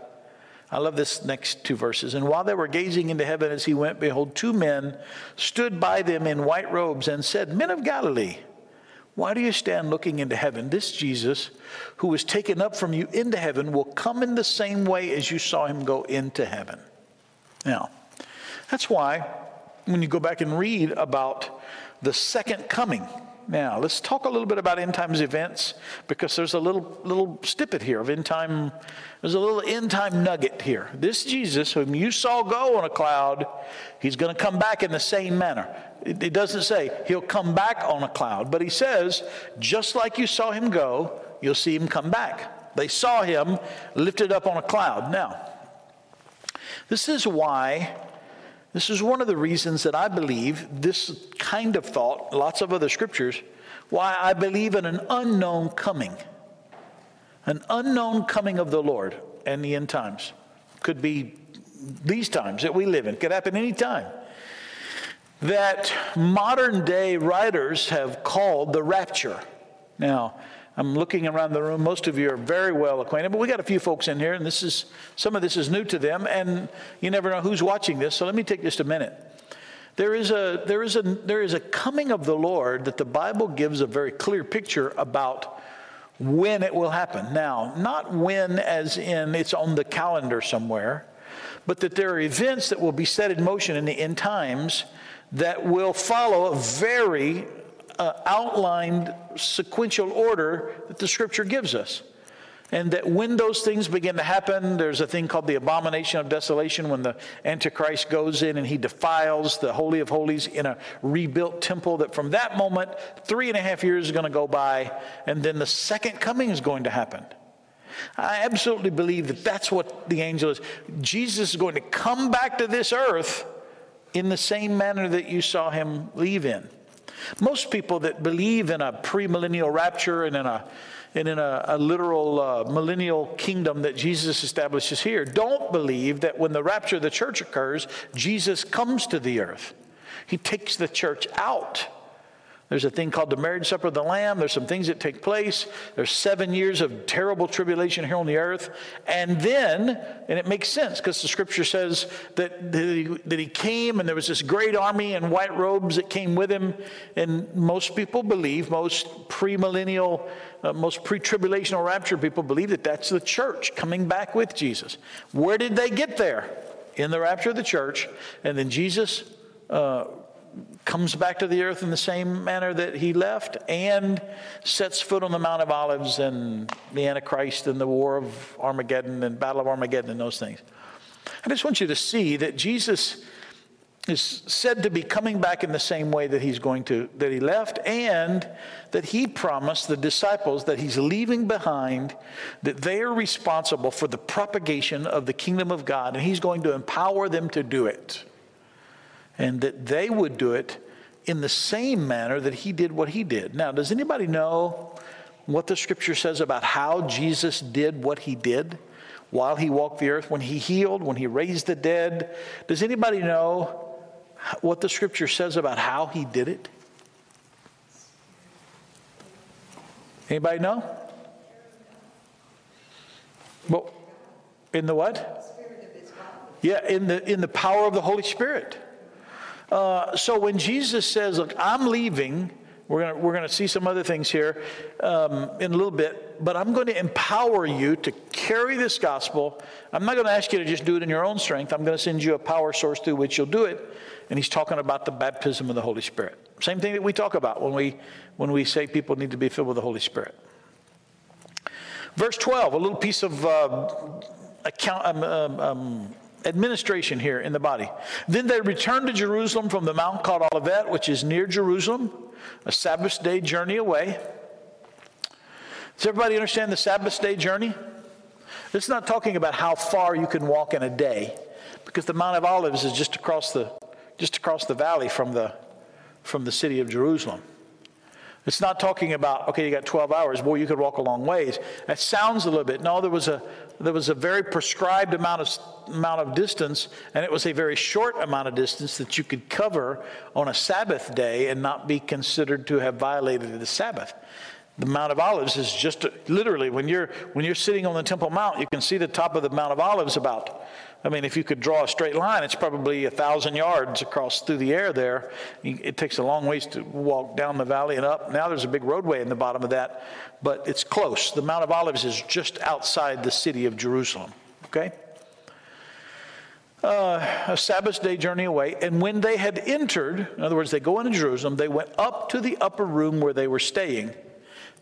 I love this next two verses. And while they were gazing into heaven as he went, behold, two men stood by them in white robes and said, Men of Galilee, why do you stand looking into heaven? This Jesus, who was taken up from you into heaven, will come in the same way as you saw him go into heaven. Now, that's why when you go back and read about the second coming, now, let's talk a little bit about end times events because there's a little little snippet here of end time. There's a little end time nugget here. This Jesus, whom you saw go on a cloud, he's going to come back in the same manner. It, it doesn't say he'll come back on a cloud, but he says, just like you saw him go, you'll see him come back. They saw him lifted up on a cloud. Now, this is why this is one of the reasons that I believe this kind of thought, lots of other scriptures, why I believe in an unknown coming. An unknown coming of the Lord and the end times. Could be these times that we live in, could happen any time. That modern day writers have called the rapture. Now, I'm looking around the room. Most of you are very well acquainted, but we got a few folks in here, and this is some of this is new to them, and you never know who's watching this. So let me take just a minute. There is a there is a there is a coming of the Lord that the Bible gives a very clear picture about when it will happen. Now, not when as in it's on the calendar somewhere, but that there are events that will be set in motion in the end times that will follow a very uh, outlined sequential order that the scripture gives us. And that when those things begin to happen, there's a thing called the abomination of desolation when the Antichrist goes in and he defiles the Holy of Holies in a rebuilt temple. That from that moment, three and a half years is going to go by, and then the second coming is going to happen. I absolutely believe that that's what the angel is. Jesus is going to come back to this earth in the same manner that you saw him leave in. Most people that believe in a premillennial rapture and in a and in a, a literal uh, millennial kingdom that Jesus establishes here don't believe that when the rapture of the church occurs, Jesus comes to the earth. He takes the church out there's a thing called the marriage supper of the Lamb. There's some things that take place. There's seven years of terrible tribulation here on the earth. And then, and it makes sense because the scripture says that, that he, that, he, came and there was this great army in white robes that came with him. And most people believe, most premillennial, uh, most pre tribulational rapture people believe that that's the church coming back with Jesus. Where did they get there? In the rapture of the church. And then Jesus. Uh, comes back to the earth in the same manner that he left and sets foot on the Mount of Olives and the Antichrist and the war of Armageddon and Battle of Armageddon and those things. I just want you to see that Jesus, is said to be coming back in the same way that he's going to that he left and that he promised the disciples that he's leaving behind that they are responsible for the propagation of the kingdom of God and he's going to empower them to do it and that they would do it in the same manner that he did what he did now does anybody know what the scripture says about how Jesus did what he did while he walked the earth when he healed when he raised the dead does anybody know what the scripture says about how he did it? Anybody know? Well, in the what? Yeah, in the in the power of the Holy Spirit. Uh, so when Jesus says, "Look, I'm leaving," we're gonna we're gonna see some other things here um, in a little bit, but I'm going to empower you to carry this gospel. I'm not going to ask you to just do it in your own strength. I'm going to send you a power source through which you'll do it and he's talking about the baptism of the Holy Spirit. Same thing that we talk about when we, when we say people need to be filled with the Holy Spirit. Verse 12, a little piece of uh, account, um, um, um, administration here in the body. Then they returned to Jerusalem from the mount called Olivet, which is near Jerusalem, a Sabbath day journey away. Does everybody understand the Sabbath day journey? It's not talking about how far you can walk in a day, because the Mount of Olives is just across the just across the valley from the, from the city of Jerusalem. It's not talking about, okay, you got 12 hours, boy, you could walk a long ways. That sounds a little bit. No, there was a, there was a very prescribed amount of, amount of distance, and it was a very short amount of distance that you could cover on a Sabbath day and not be considered to have violated the Sabbath. The Mount of Olives is just literally when you're when you're sitting on the Temple Mount, you can see the top of the Mount of Olives about I mean, if you could draw a straight line, it's probably a thousand yards across through the air there. It takes a long ways to walk down the valley and up. Now there's a big roadway in the bottom of that, but it's close. The Mount of Olives is just outside the city of Jerusalem. Okay? Uh, a Sabbath day journey away. And when they had entered, in other words, they go into Jerusalem, they went up to the upper room where they were staying.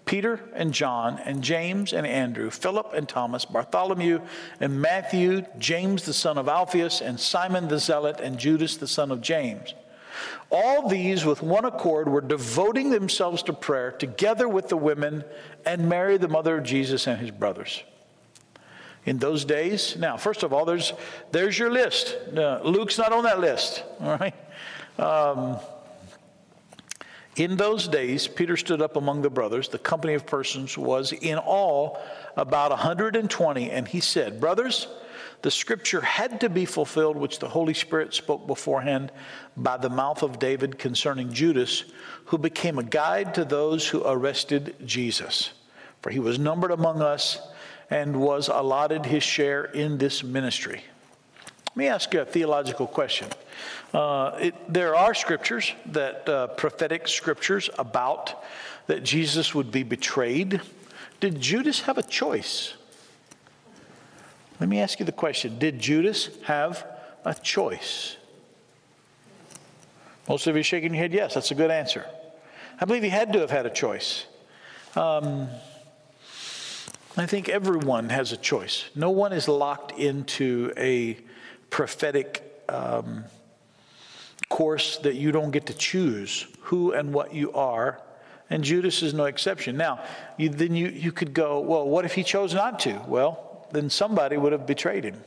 Peter and John and James and Andrew, Philip and Thomas, Bartholomew and Matthew, James the son of Alphaeus, and Simon the Zealot, and Judas the son of James. All these, with one accord, were devoting themselves to prayer together with the women and Mary, the mother of Jesus, and his brothers. In those days, now, first of all, there's, there's your list. Uh, Luke's not on that list, all right? Um, in those days, Peter stood up among the brothers. The company of persons was in all about 120, and he said, Brothers, the scripture had to be fulfilled, which the Holy Spirit spoke beforehand by the mouth of David concerning Judas, who became a guide to those who arrested Jesus. For he was numbered among us and was allotted his share in this ministry. Let me ask you a theological question. Uh, it, there are scriptures that uh, prophetic scriptures about that Jesus would be betrayed. Did Judas have a choice? Let me ask you the question Did Judas have a choice? Most of you shaking your head, yes, that's a good answer. I believe he had to have had a choice. Um, I think everyone has a choice. No one is locked into a prophetic um, course that you don't get to choose who and what you are. And Judas is no exception. Now, you, then you, you could go, well, what if he chose not to? Well, then somebody would have betrayed him.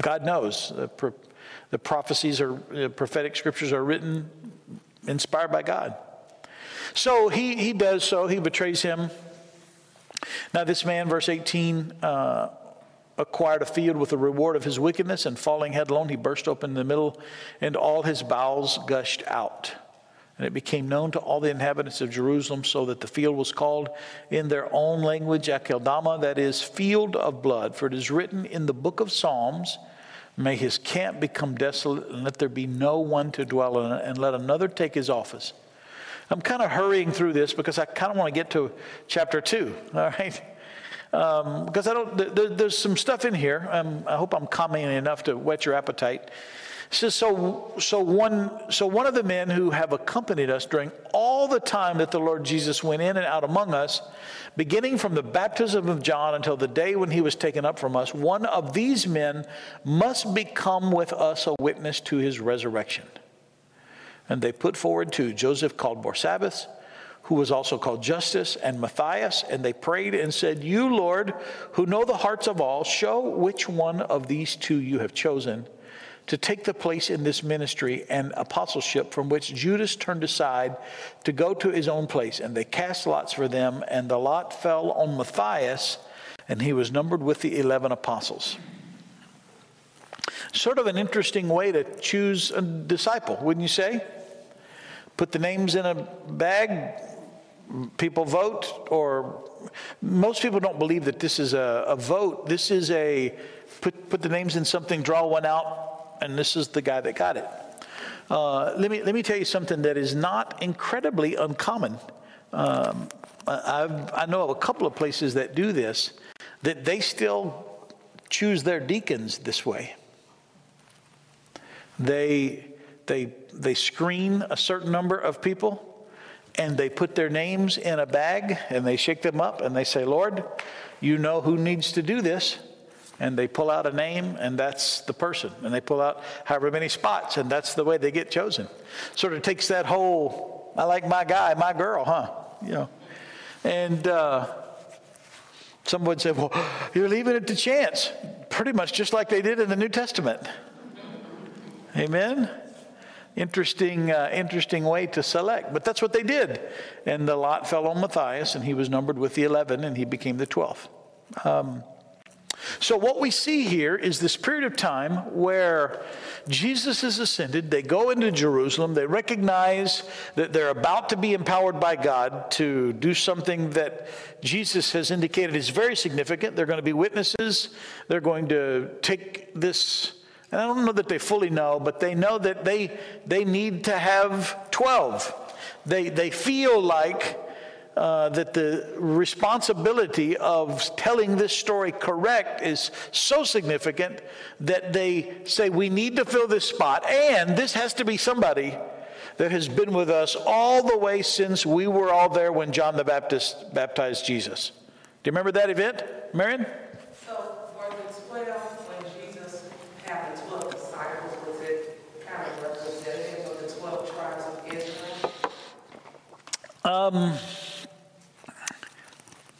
God knows. The, pro, the prophecies are, the prophetic scriptures are written, inspired by God. So he, he does so, he betrays him. Now, this man, verse 18, uh, acquired a field with the reward of his wickedness, and falling headlong, he burst open in the middle, and all his bowels gushed out. And it became known to all the inhabitants of Jerusalem, so that the field was called in their own language Akeldama, that is, field of blood. For it is written in the book of Psalms, May his camp become desolate, and let there be no one to dwell in it, and let another take his office. I'm kind of hurrying through this because I kind of want to get to chapter 2, [LAUGHS] all right? Because I don't, there, there's some stuff in here. Um, I hope I'm commenting enough to whet your appetite. It says, so, so, one, so one of the men who have accompanied us during all the time that the Lord Jesus went in and out among us, beginning from the baptism of John until the day when he was taken up from us, one of these men must become with us a witness to his resurrection. And they put forward two Joseph called Barsabbas, who was also called Justus, and Matthias, and they prayed and said, You, Lord, who know the hearts of all, show which one of these two you have chosen to take the place in this ministry and apostleship from which Judas turned aside to go to his own place. And they cast lots for them, and the lot fell on Matthias, and he was numbered with the 11 apostles. Sort of an interesting way to choose a disciple, wouldn't you say? Put the names in a bag, people vote, or most people don't believe that this is a, a vote. This is a put, put the names in something, draw one out, and this is the guy that got it. Uh, let, me, let me tell you something that is not incredibly uncommon. Um, i I know of a couple of places that do this, that they still choose their deacons this way. They, they, they screen a certain number of people and they put their names in a bag and they shake them up and they say, Lord, you know who needs to do this. And they pull out a name and that's the person. And they pull out however many spots and that's the way they get chosen. Sort of takes that whole i like my guy my girl huh? You know. And uh, some would say well [GASPS] you're leaving it to chance. Pretty much just like they did in the new testament. Amen interesting uh, interesting way to select but that's what they did and the lot fell on matthias and he was numbered with the 11 and he became the 12th um, so, what we see here is this period of time where Jesus is ascended. They go into Jerusalem. They recognize that they're about to be empowered by God to do something that Jesus has indicated is very significant. They're going to be witnesses. They're going to take this. And I don't know that they fully know, but they know that they, they need to have 12. They, they feel like uh, that the responsibility of telling this story correct is so significant that they say we need to fill this spot, and this has to be somebody that has been with us all the way since we were all there when John the Baptist baptized Jesus. Do you remember that event, Marion? So, for the 12, when Jesus had the 12 disciples, was it kind of representative of the 12 tribes of Israel? Um,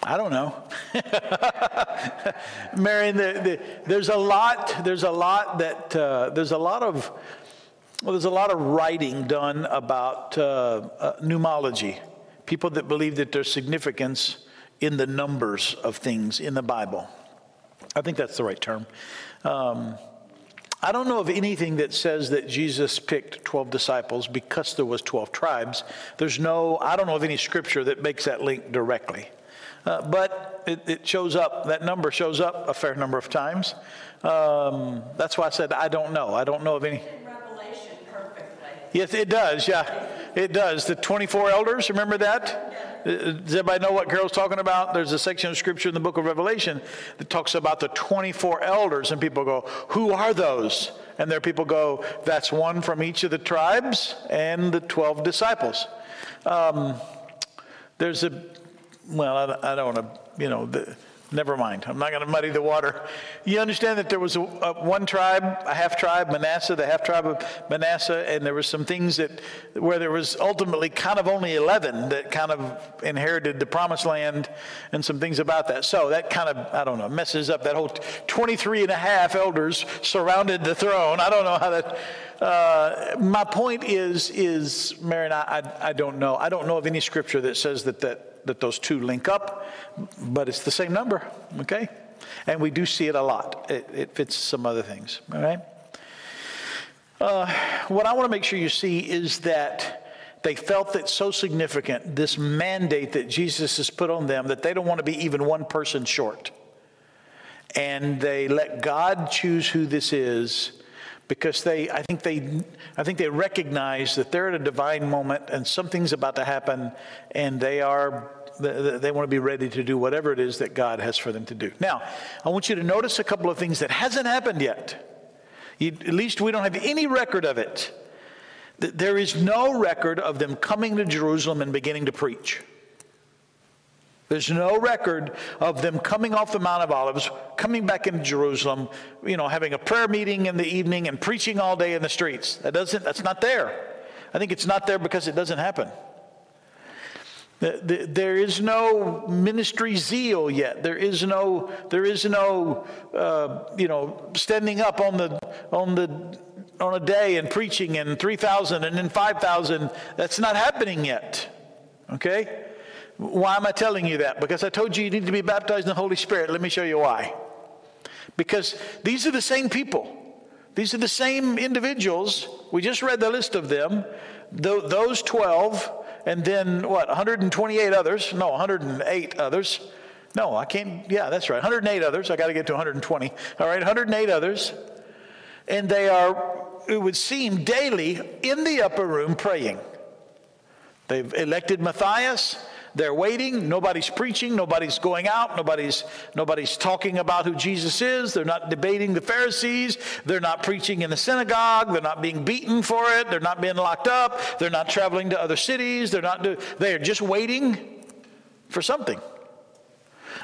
I don't know. [LAUGHS] Marion, the, the, there's a lot, there's a lot that, uh, there's a lot of, well, there's a lot of writing done about uh, uh, pneumology. People that believe that there's significance in the numbers of things in the Bible. I think that's the right term. Um, I don't know of anything that says that Jesus picked 12 disciples because there was 12 tribes. There's no, I don't know of any scripture that makes that link directly. Uh, but it, it, shows up, that number shows up a fair number of times. Um, that's why I said I don't know. I don't know of any. Revelation perfectly. Yes, it does, yeah. It does. The 24 elders, remember that? Does everybody know what Carol's talking about? There's a section of scripture in the book of Revelation that talks about the 24 elders, and people go, Who are those? And there people go, That's one from each of the tribes and the 12 disciples. Um, there's a well, I, I don't want to, you know, the, never mind. I'm not going to muddy the water. You understand that there was a, a, one tribe, a half tribe, Manasseh, the half tribe of Manasseh, and there were some things that where there was ultimately kind of only 11 that kind of inherited the promised land and some things about that. So that kind of, I don't know, messes up that whole 23 and a half elders surrounded the throne. I don't know how that. Uh, my point is, is Marion, I, I, I don't know. I don't know of any scripture that says that that that those two link up, but it's the same number, okay? And we do see it a lot. It, it fits some other things, all right? Uh, what I want to make sure you see is that they felt that so significant, this mandate that Jesus has put on them, that they don't want to be even one person short. And they let God choose who this is because they I think they I think they recognize that they're at a divine moment and something's about to happen and they are th- th- they want to be ready to do whatever it is that God has for them to do. Now, I want you to notice a couple of things that hasn't happened yet. You, at least we don't have any record of it. Th- There is no record of them coming to Jerusalem and beginning to preach. There's no record of them coming off the Mount of Olives, coming back into Jerusalem, you know, having a prayer meeting in the evening and preaching all day in the streets. That doesn't, that's not there. I think it's not there because it doesn't happen. The- the- There is no ministry zeal yet. There is no, there is no, uh, you know, standing up on the, on the, on a day and preaching and 3,000 and then 5,000. That's not happening yet. Okay? Why am I telling you that? Because I told you you need to be baptized in the Holy Spirit. Let me show you why. Because these are the same people. These are the same individuals. We just read the list of them. Those 12, and then what, 128 others? No, 108 others. No, I can't. Yeah, that's right. 108 others. I got to get to 120. All right, 108 others. And they are, it would seem, daily in the upper room praying. They've elected Matthias. They're waiting. Nobody's preaching. Nobody's going out. Nobody's, nobody's talking about who Jesus is. They're not debating the Pharisees. They're not preaching in the synagogue. They're not being beaten for it. They're not being locked up. They're not traveling to other cities. They're not do, they're just waiting for something.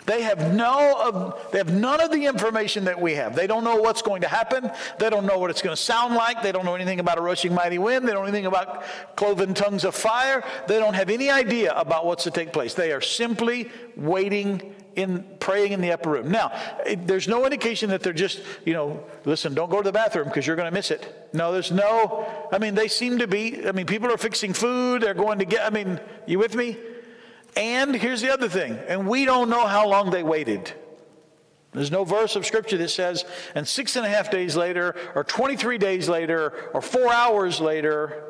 They have no of, they have none of the information that we have. They don't know what's going to happen. They don't know what it's going to sound like. They don't know anything about a rushing mighty wind. They don't know anything about cloven tongues of fire. They don't have any idea about what's to take place. They are simply waiting in praying in the upper room. Now, there's no indication that they're just, you know, listen, don't go to the bathroom because you're going to miss it. No, there's no I mean they seem to be I mean people are fixing food, they're going to get I mean, you with me? And here's the other thing, and we don't know how long they waited. There's no verse of scripture that says, and six and a half days later, or 23 days later, or four hours later,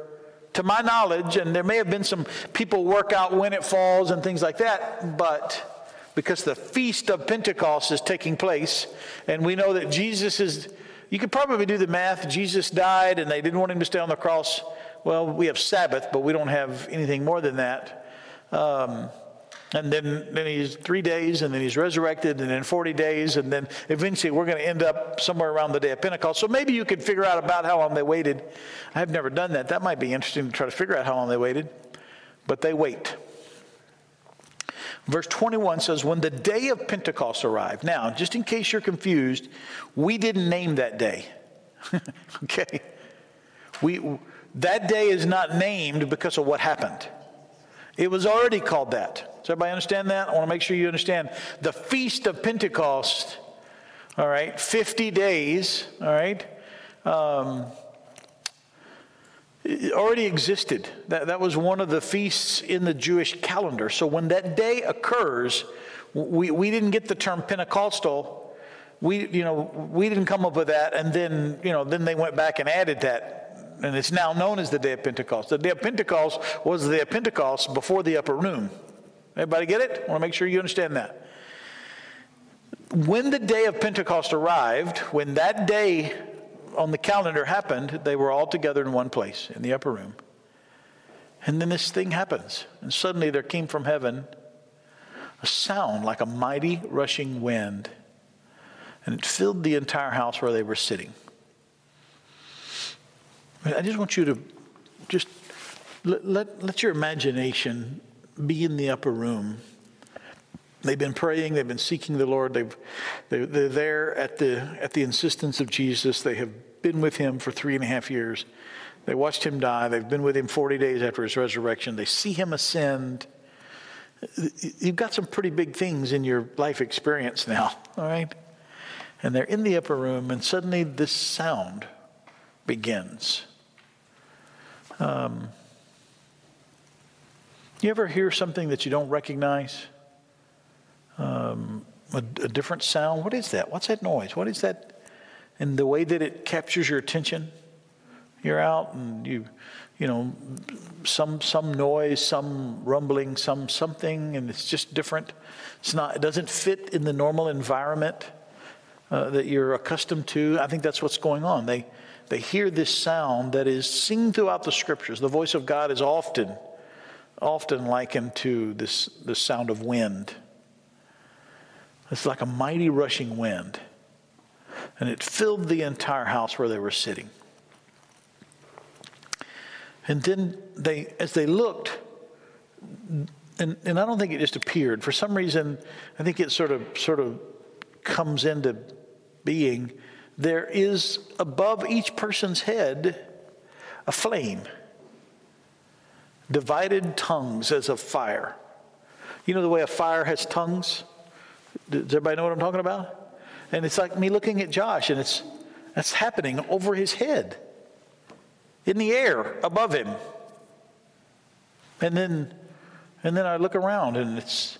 to my knowledge, and there may have been some people work out when it falls and things like that, but because the feast of Pentecost is taking place, and we know that Jesus is, you could probably do the math. Jesus died, and they didn't want him to stay on the cross. Well, we have Sabbath, but we don't have anything more than that. Um, and then, then he's three days, and then he's resurrected, and then 40 days, and then eventually we're going to end up somewhere around the day of Pentecost. So maybe you could figure out about how long they waited. I have never done that. That might be interesting to try to figure out how long they waited. But they wait. Verse 21 says, When the day of Pentecost arrived. Now, just in case you're confused, we didn't name that day. [LAUGHS] okay? We, that day is not named because of what happened. It was already called that. Does everybody understand that? I want to make sure you understand. The Feast of Pentecost, all right, 50 days, all right, um, already existed. That, that was one of the feasts in the Jewish calendar. So when that day occurs, we, we didn't get the term Pentecostal. We, you know, we didn't come up with that, and then, you know, then they went back and added that and it's now known as the day of Pentecost. The day of Pentecost was the day of Pentecost before the upper room. Everybody get it? I want to make sure you understand that. When the day of Pentecost arrived, when that day on the calendar happened, they were all together in one place in the upper room. And then this thing happens. And suddenly there came from heaven a sound like a mighty rushing wind. And it filled the entire house where they were sitting. I just want you to just let, let, let, your imagination be in the upper room. They've been praying, they've been seeking the Lord, they've, they're, they're there at the, at the insistence of Jesus. They have been with him for three and a half years. They watched him die, they've been with him 40 days after his resurrection. They see him ascend. You've got some pretty big things in your life experience now, all right? And they're in the upper room, and suddenly this sound begins. Um, you ever hear something that you don't recognize? Um, a, a, different sound? What is that? What's that noise? What is that? And the way that it captures your attention? You're out and you, you know, some some noise, some rumbling, some something, and it's just different. It's not. It doesn't fit in the normal environment uh, that you're accustomed to. I think that's what's going on. They they hear this sound that is seen throughout the scriptures. The voice of God is often often likened to this the sound of wind. It's like a mighty rushing wind. And it filled the entire house where they were sitting. And then they, as they looked, and, and I don't think it just appeared. For some reason, I think it sort of sort of comes into being. There is above each person's head a flame, divided tongues as of fire. You know the way a fire has tongues? Does everybody know what I'm talking about? And it's like me looking at Josh, and it's that's happening over his head, in the air above him. And then and then I look around and it's,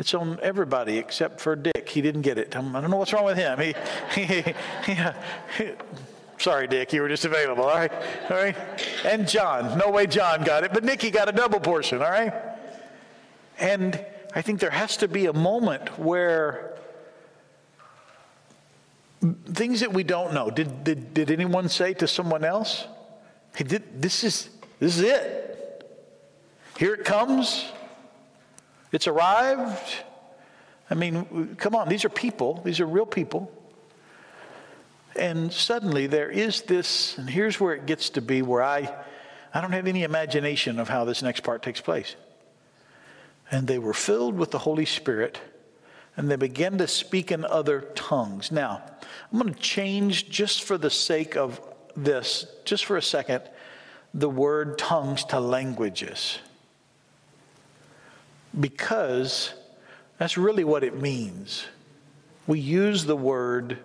it's on everybody except for Dick. He didn't get it. I don't know what's wrong with him. He, he, sorry, Dick, you were just available. All right, all right. And John, no way John got it, but Nikki got a double portion. All right. And I think there has to be a moment where things that we don't know. Did, did, did anyone say to someone else, "Hey, did, this is this is it. Here it comes." It's arrived. I mean, come on, these are people, these are real people. And suddenly there is this, and here's where it gets to be where I, I don't have any imagination of how this next part takes place. And they were filled with the Holy Spirit, and they began to speak in other tongues. Now, I'm going to change just for the sake of this, just for a second, the word tongues to languages because that's really what it means. We use the word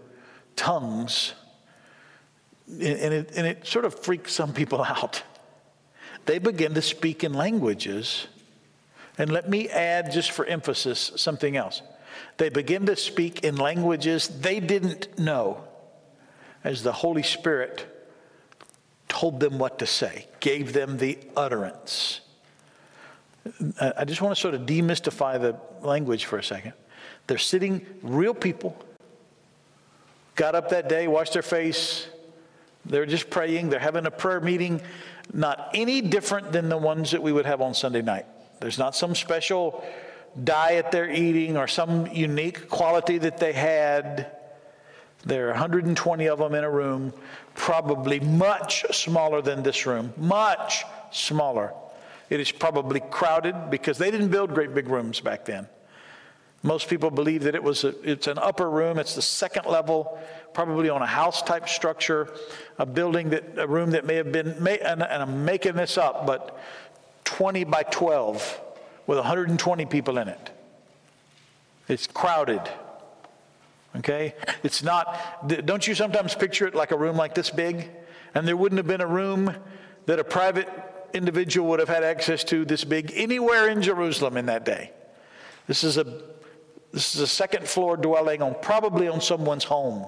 tongues, and it, and it sort of freaks some people [LAUGHS] out. They begin to speak in languages. And let me add, just for emphasis, something else. They begin to speak in languages they didn't know as the Holy Spirit told them what to say, gave them the utterance. Uh, I just want to sort of demystify the language for a second. They're sitting, real people, got up that day, washed their face. They're just praying. They're having a prayer meeting, not any different than the ones that we would have on Sunday night. There's not some special diet they're eating or some unique quality that they had. There are 120 of them in a room, probably much smaller than this room, much smaller. It is probably crowded because they didn't build great big rooms back then. Most people believe that it was a, it's an upper room. It's the second level, probably on a house type structure, a building that a room that may have been, and, and I'm making this up, but 20 by 12 with 120 people in it. It's crowded. Okay? It's not, don't you sometimes picture it like a room like this big? And there wouldn't have been a room that a private individual would have had access to this big anywhere in Jerusalem in that day. This is a this is a second floor dwelling on probably on someone's home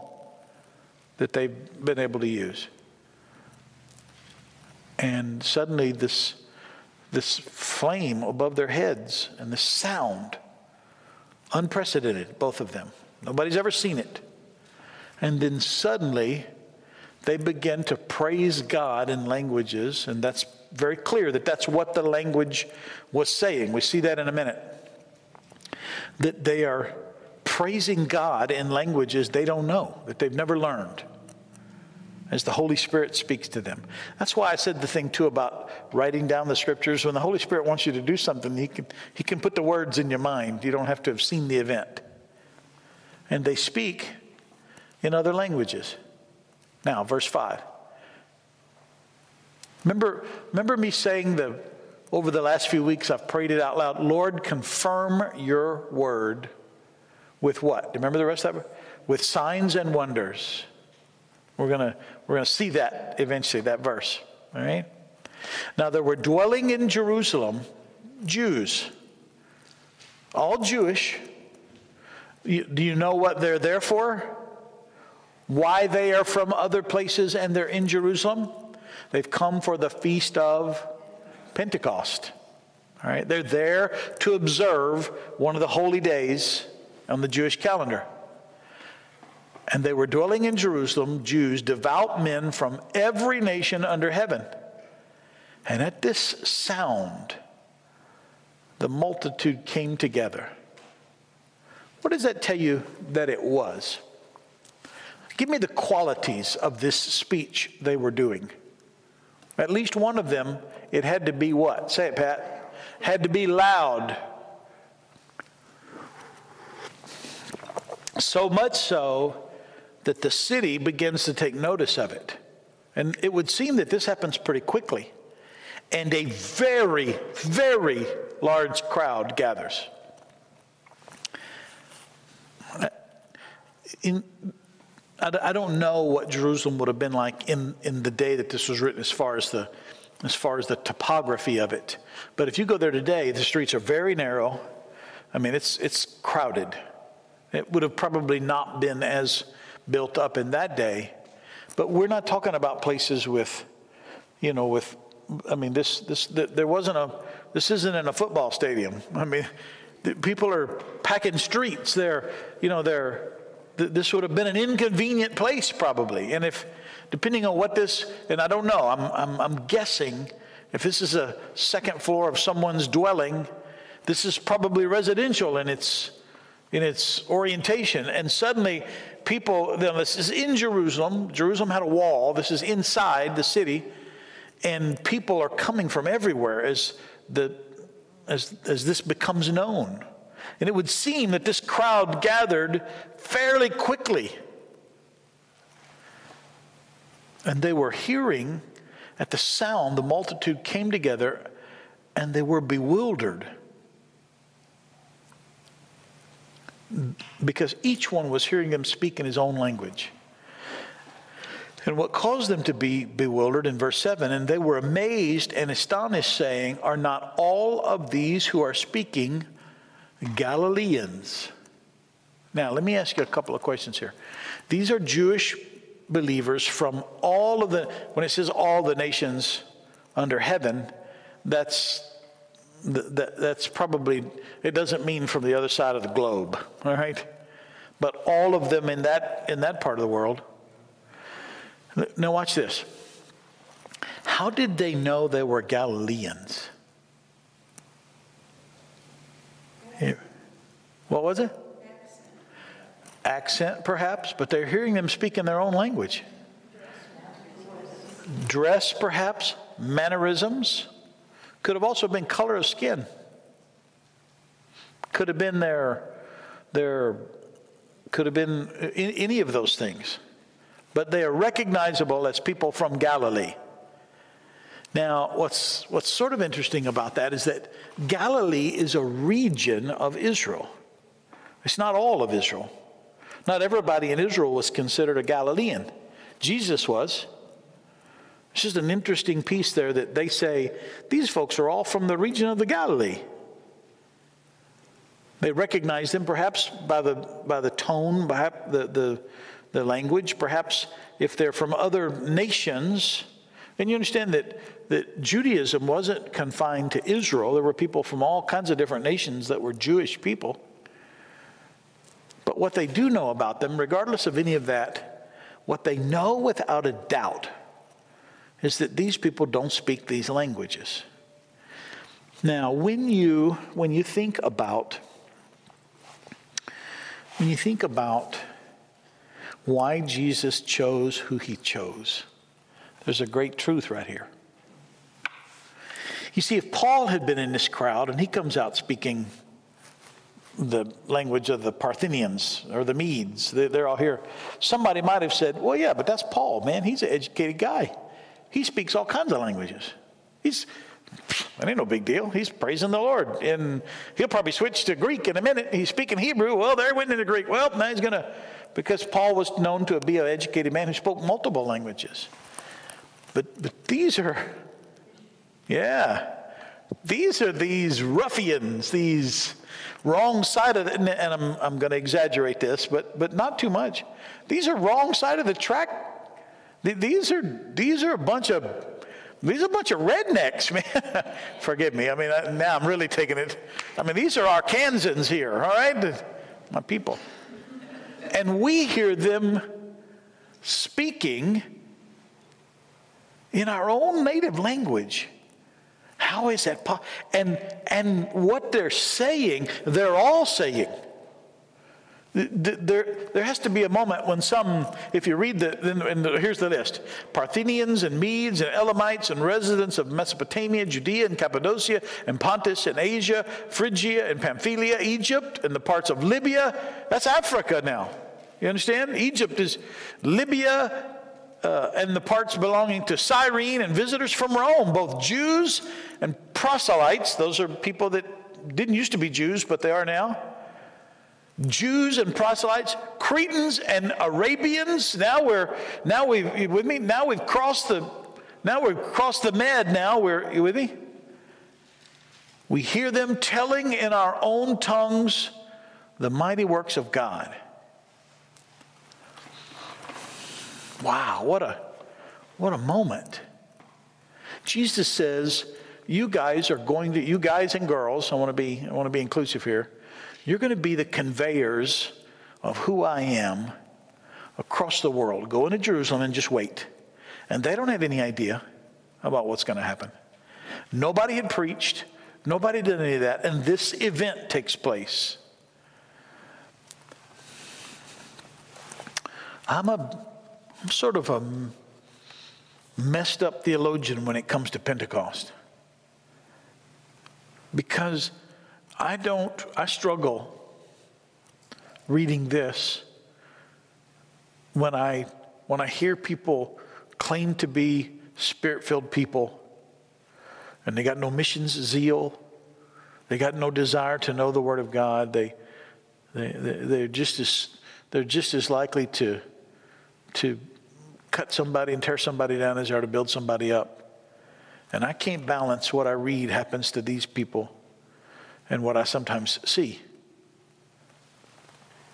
that they've been able to use. And suddenly this this flame above their heads and the sound unprecedented both of them. Nobody's ever seen it. And then suddenly they begin to praise God in languages and that's very clear that that's what the language was saying. We see that in a minute. That they are praising God in languages they don't know, that they've never learned, as the Holy Spirit speaks to them. That's why I said the thing too about writing down the scriptures. When the Holy Spirit wants you to do something, He can, he can put the words in your mind. You don't have to have seen the event. And they speak in other languages. Now, verse 5. Remember, remember me saying the over the last few weeks I've prayed it out loud. Lord, confirm your word with what? Do you remember the rest of it? With signs and wonders. We're gonna we're gonna see that eventually, that verse. All right? Now there were dwelling in Jerusalem Jews, all Jewish. do you know what they're there for? Why they are from other places and they're in Jerusalem? They've come for the feast of Pentecost. All right, they're there to observe one of the holy days on the Jewish calendar. And they were dwelling in Jerusalem, Jews, devout men from every nation under heaven. And at this sound, the multitude came together. What does that tell you that it was? Give me the qualities of this speech they were doing. At least one of them, it had to be what? Say it, Pat. Had to be loud. So much so that the city begins to take notice of it. And it would seem that this happens pretty quickly. And a very, very large crowd gathers. In, I don't know what Jerusalem would have been like in, in the day that this was written as far as the as far as the topography of it. But if you go there today, the streets are very narrow. I mean, it's it's crowded. It would have probably not been as built up in that day. But we're not talking about places with, you know, with. I mean, this this there wasn't a. This isn't in a football stadium. I mean, people are packing streets. They're, you know, they're this would have been an inconvenient place probably. And if, depending on what this, and I don't know, I'm, I'm, I'm guessing if this is a second floor of someone's dwelling, this is probably residential in its, in its orientation. And suddenly people, this is in Jerusalem. Jerusalem had a wall. This is inside the city. And people are coming from everywhere as, the, as, as this becomes known. And it would seem that this crowd gathered fairly quickly. And they were hearing at the sound, the multitude came together and they were bewildered. Because each one was hearing them speak in his own language. And what caused them to be bewildered in verse 7 and they were amazed and astonished, saying, Are not all of these who are speaking Galileans. Now, let me ask you a couple of questions here. These are Jewish believers from all of the, when it says all the nations under heaven, that's, that, that's probably, it doesn't mean from the other side of the globe, all right? But all of them in that, in that part of the world. Now, watch this. How did they know they were Galileans? What was it? Accent. perhaps, but they're hearing them speak in their own language. Dress, perhaps, mannerisms. Could have also been color of skin. Could have been their, their could have been any of those things. But they are recognizable as people from Galilee. Now, what's, what's sort of interesting about that is that Galilee is a region of Israel. It's not all of Israel. Not everybody in Israel was considered a Galilean. Jesus was. It's just an interesting piece there that they say these folks are all from the region of the Galilee. They recognize them perhaps by the, by the tone, by the, the, the language, perhaps if they're from other nations. And you understand that that Judaism wasn't confined to Israel. There were people from all kinds of different nations that were Jewish people. But what they do know about them, regardless of any of that, what they know without a doubt is that these people don't speak these languages. Now, when you when you think about when you think about why Jesus chose who he chose, there's a great truth right here. You see, if Paul had been in this crowd and he comes out speaking the language of the Parthians or the Medes, they're all here, somebody might have said, Well, yeah, but that's Paul, man. He's an educated guy. He speaks all kinds of languages. He's, that ain't no big deal. He's praising the Lord. And he'll probably switch to Greek in a minute. He's speaking Hebrew. Well, there went into Greek. Well, now he's going to, because Paul was known to be an educated man who spoke multiple languages. But, but these are yeah. These are these ruffians, these wrong side of the, and I'm, I'm going to exaggerate this, but, but not too much. These are wrong side of the track. These are, these are a bunch of, these are a bunch of rednecks, [LAUGHS] man. Forgive me. I mean, now I'm really taking it. I mean, these are Arkansans here, all right? My people. And we hear them speaking in our own native language. How is that possible? And, and what they're saying, they're all saying. There, there has to be a moment when some, if you read the, and here's the list Parthians and Medes and Elamites and residents of Mesopotamia, Judea and Cappadocia and Pontus and Asia, Phrygia and Pamphylia, Egypt and the parts of Libya. That's Africa now. You understand? Egypt is Libya uh, and the parts belonging to Cyrene and visitors from Rome, both Jews and proselytes. Those are people that didn't used to be Jews, but they are now Jews and proselytes, Cretans and Arabians. Now we're now we've with me. Now we've crossed the now we've crossed the Med. Now we're you with me. We hear them telling in our own tongues the mighty works of God. Wow, what a what a moment. Jesus says, you guys are going to you guys and girls, I want to be I want to be inclusive here you're going to be the conveyors of who I am across the world. Go into Jerusalem and just wait. And they don't have any idea about what's going to happen. Nobody had preached, nobody did any of that, and this event takes place. I'm a I'm sort of a messed up theologian when it comes to Pentecost. Because I don't, I struggle reading this when I, when I hear people claim to be spirit filled people and they got no missions zeal, they got no desire to know the Word of God, they, they, they, are just as, they're just as likely to, to cut somebody and tear somebody down as they are to build somebody up. And I can't balance what I read happens to these people and what I sometimes see.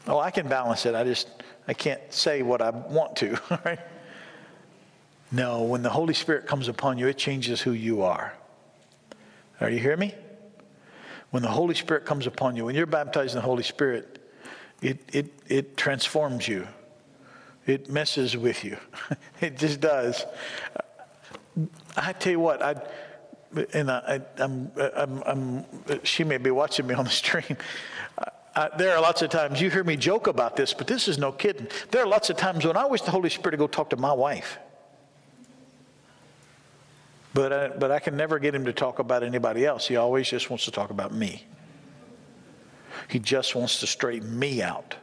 Oh, I can balance it. I just I can't say what I want to, [LAUGHS] right? No, when the Holy Spirit comes upon you, it changes who you are. Are you hearing me? When the Holy Spirit comes upon you, when you're baptized in the Holy Spirit, it, it, it transforms you. It messes with you. [LAUGHS] it just does. I tell you what, I and I, am I'm, I'm, she may be watching me on the stream. Uh, there are lots of times you hear me joke about this, but this is no kidding. There are lots of times when I wish the Holy Spirit to go talk to my wife. But I, but I can never get him to talk about anybody else. He always just wants to talk about me. He just wants to straighten me out.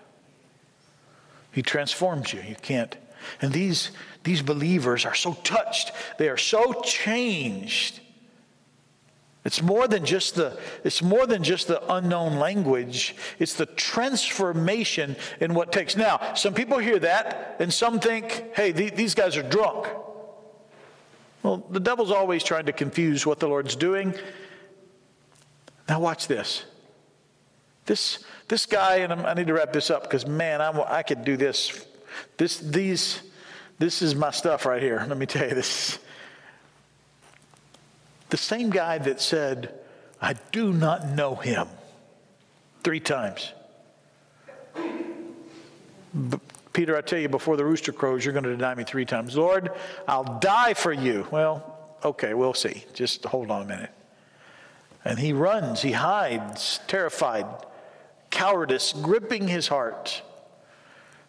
He transforms you. You can't. And these, these believers are so touched, they are so changed it's more than just the it's more than just the unknown language. It's the transformation in what takes. Now, some people hear that and some think, "Hey, these guys are drunk." Well, the devil's always trying to confuse what the Lord's doing. Now watch this. This this guy and i need to wrap this up because man, I'm, I could do this. This these this is my stuff right here. Let me tell you this. The same guy that said, I do not know him, three times. But Peter, I tell you, before the rooster crows, you're going to deny me three times. Lord, I'll die for you. Well, okay, we'll see. Just hold on a minute. And he runs, he hides, terrified, cowardice gripping his heart.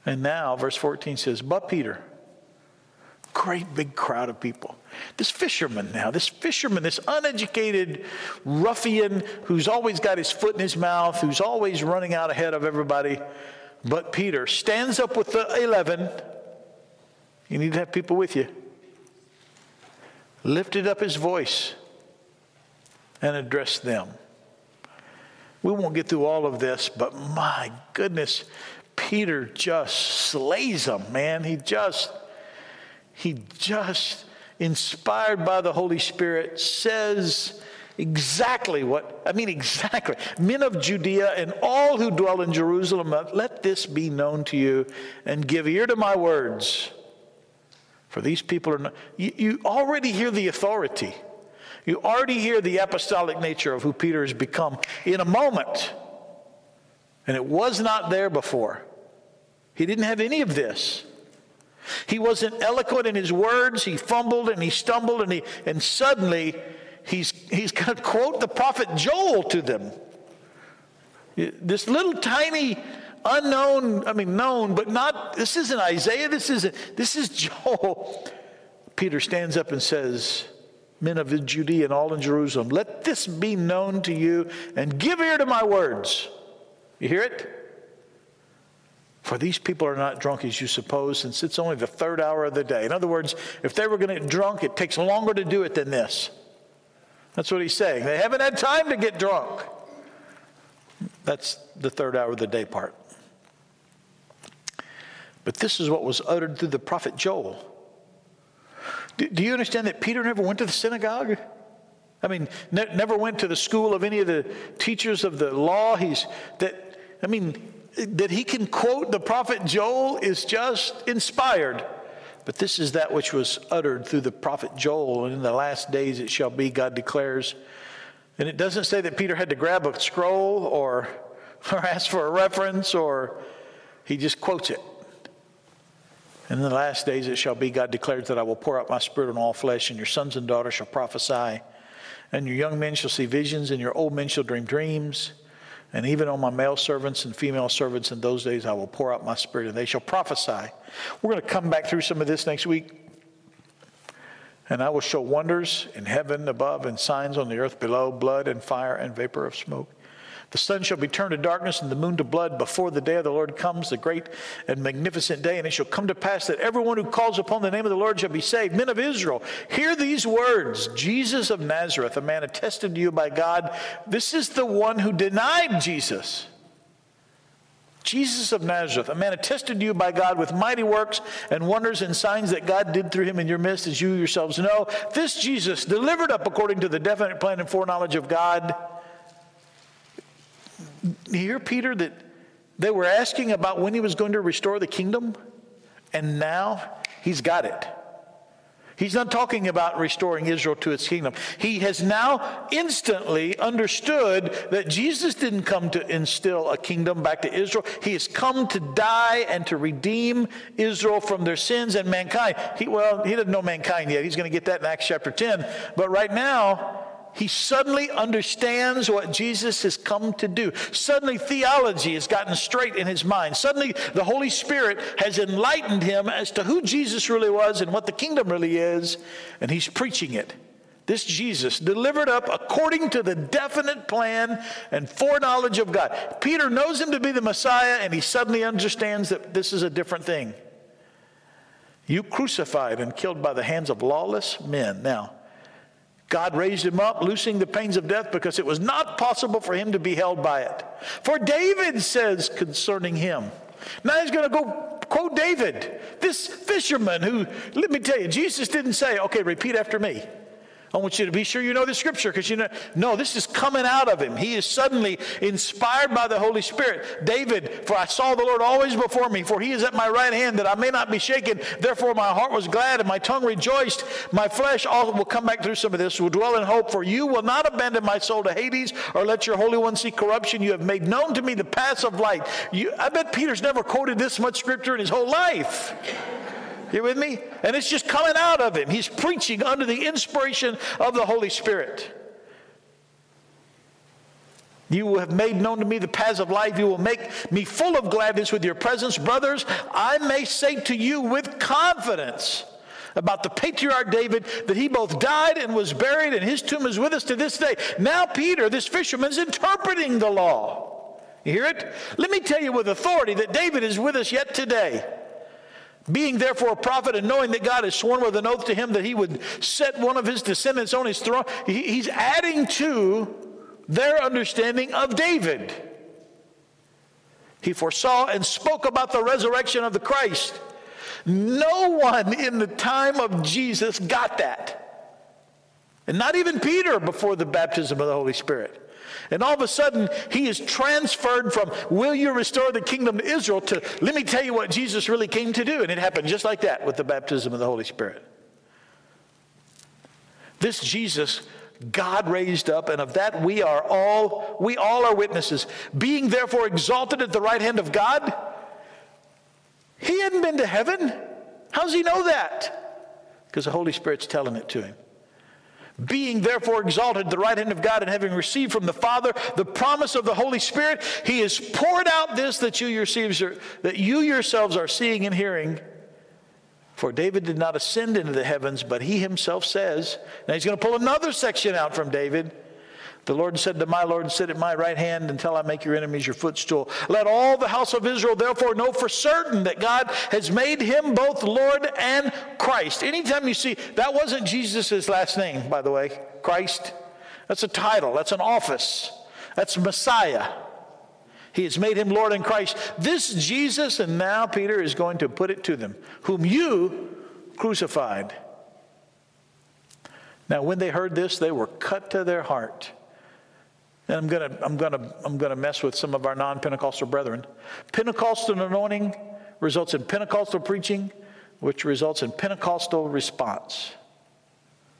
And now, verse 14 says, But Peter, great big crowd of people. This fisherman now, this fisherman, this uneducated ruffian who's always got his foot in his mouth, who's always running out ahead of everybody. But Peter stands up with the 11. You need to have people with you. Lifted up his voice and addressed them. We won't get through all of this, but my goodness, Peter just slays them, man. He just he just, inspired by the Holy Spirit, says exactly what, I mean, exactly. Men of Judea and all who dwell in Jerusalem, let this be known to you and give ear to my words. For these people are not, you, you already hear the authority. You already hear the apostolic nature of who Peter has become in a moment. And it was not there before. He didn't have any of this. He wasn't eloquent in his words. He fumbled and he stumbled and he and suddenly he's, he's going to quote the prophet Joel to them. This little tiny unknown, I mean, known, but not, this isn't Isaiah, this isn't, this is Joel. Peter stands up and says, Men of Judea and all in Jerusalem, let this be known to you and give ear to my words. You hear it? For these people are not drunk as you suppose, since it's only the third hour of the day. In other words, if they were going to get drunk, it takes longer to do it than this. That's what he's saying. They haven't had time to get drunk. That's the third hour of the day part. But this is what was uttered through the prophet Joel. Do, do you understand that Peter never went to the synagogue? I mean, ne- never went to the school of any of the teachers of the law. He's that, I mean, that he can quote the prophet Joel is just inspired. But this is that which was uttered through the prophet Joel, and in the last days it shall be, God declares. And it doesn't say that Peter had to grab a scroll or, [LAUGHS] or ask for a reference, or he just quotes it. And in the last days it shall be, God declares that I will pour out my spirit on all flesh, and your sons and daughters shall prophesy, and your young men shall see visions, and your old men shall dream dreams. And even on my male servants and female servants in those days, I will pour out my spirit and they shall prophesy. We're going to come back through some of this next week. And I will show wonders in heaven above and signs on the earth below blood and fire and vapor of smoke. The sun shall be turned to darkness and the moon to blood before the day of the Lord comes, the great and magnificent day. And it shall come to pass that everyone who calls upon the name of the Lord shall be saved. Men of Israel, hear these words Jesus of Nazareth, a man attested to you by God. This is the one who denied Jesus. Jesus of Nazareth, a man attested to you by God with mighty works and wonders and signs that God did through him in your midst, as you yourselves know. This Jesus, delivered up according to the definite plan and foreknowledge of God you hear, Peter, that they were asking about when he was going to restore the kingdom, and now he's got it. He's not talking about restoring Israel to its kingdom. He has now instantly understood that Jesus didn't come to instill a kingdom back to Israel. He has come to die and to redeem Israel from their sins and mankind. He, well, he doesn't know mankind yet. He's going to get that in Acts chapter 10. But right now, he suddenly understands what Jesus has come to do. Suddenly, theology has gotten straight in his mind. Suddenly, the Holy Spirit has enlightened him as to who Jesus really was and what the kingdom really is, and he's preaching it. This Jesus, delivered up according to the definite plan and foreknowledge of God. Peter knows him to be the Messiah, and he suddenly understands that this is a different thing. You crucified and killed by the hands of lawless men. Now, God raised him up, loosing the pains of death because it was not possible for him to be held by it. For David says concerning him. Now he's going to go quote David, this fisherman who, let me tell you, Jesus didn't say, okay, repeat after me. I want you to be sure you know the scripture because you know, no, this is coming out of him. He is suddenly inspired by the Holy Spirit. David, for I saw the Lord always before me, for he is at my right hand that I may not be shaken. Therefore my heart was glad and my tongue rejoiced. My flesh also will come back through some of this, will dwell in hope, for you will not abandon my soul to Hades or let your Holy One see corruption. You have made known to me the paths of light. You, I bet Peter's never quoted this much scripture in his whole life. You with me? And it's just coming out of him. He's preaching under the inspiration of the Holy Spirit. You will have made known to me the paths of life. You will make me full of gladness with your presence. Brothers, I may say to you with confidence about the patriarch David that he both died and was buried, and his tomb is with us to this day. Now, Peter, this fisherman's interpreting the law. You hear it? Let me tell you with authority that David is with us yet today. Being therefore a prophet and knowing that God has sworn with an oath to him that he would set one of his descendants on his throne, he's adding to their understanding of David. He foresaw and spoke about the resurrection of the Christ. No one in the time of Jesus got that. And not even Peter before the baptism of the Holy Spirit. And all of a sudden, he is transferred from, will you restore the kingdom to Israel, to, let me tell you what Jesus really came to do. And it happened just like that with the baptism of the Holy Spirit. This Jesus, God raised up, and of that we are all, we all are witnesses. Being therefore exalted at the right hand of God, he hadn't been to heaven. How does he know that? Because the Holy Spirit's telling it to him. Being therefore exalted the right hand of God and having received from the Father the promise of the Holy Spirit, he has poured out this that you yourselves are, that you yourselves are seeing and hearing. For David did not ascend into the heavens, but he himself says, now he's going to pull another section out from David. The Lord said to my Lord, Sit at my right hand until I make your enemies your footstool. Let all the house of Israel therefore know for certain that God has made him both Lord and Christ. Anytime you see, that wasn't Jesus' last name, by the way, Christ. That's a title, that's an office, that's Messiah. He has made him Lord and Christ. This Jesus, and now Peter is going to put it to them, whom you crucified. Now, when they heard this, they were cut to their heart. And I'm going to I'm to I'm to mess with some of our non-Pentecostal brethren. Pentecostal anointing results in Pentecostal preaching, which results in Pentecostal response.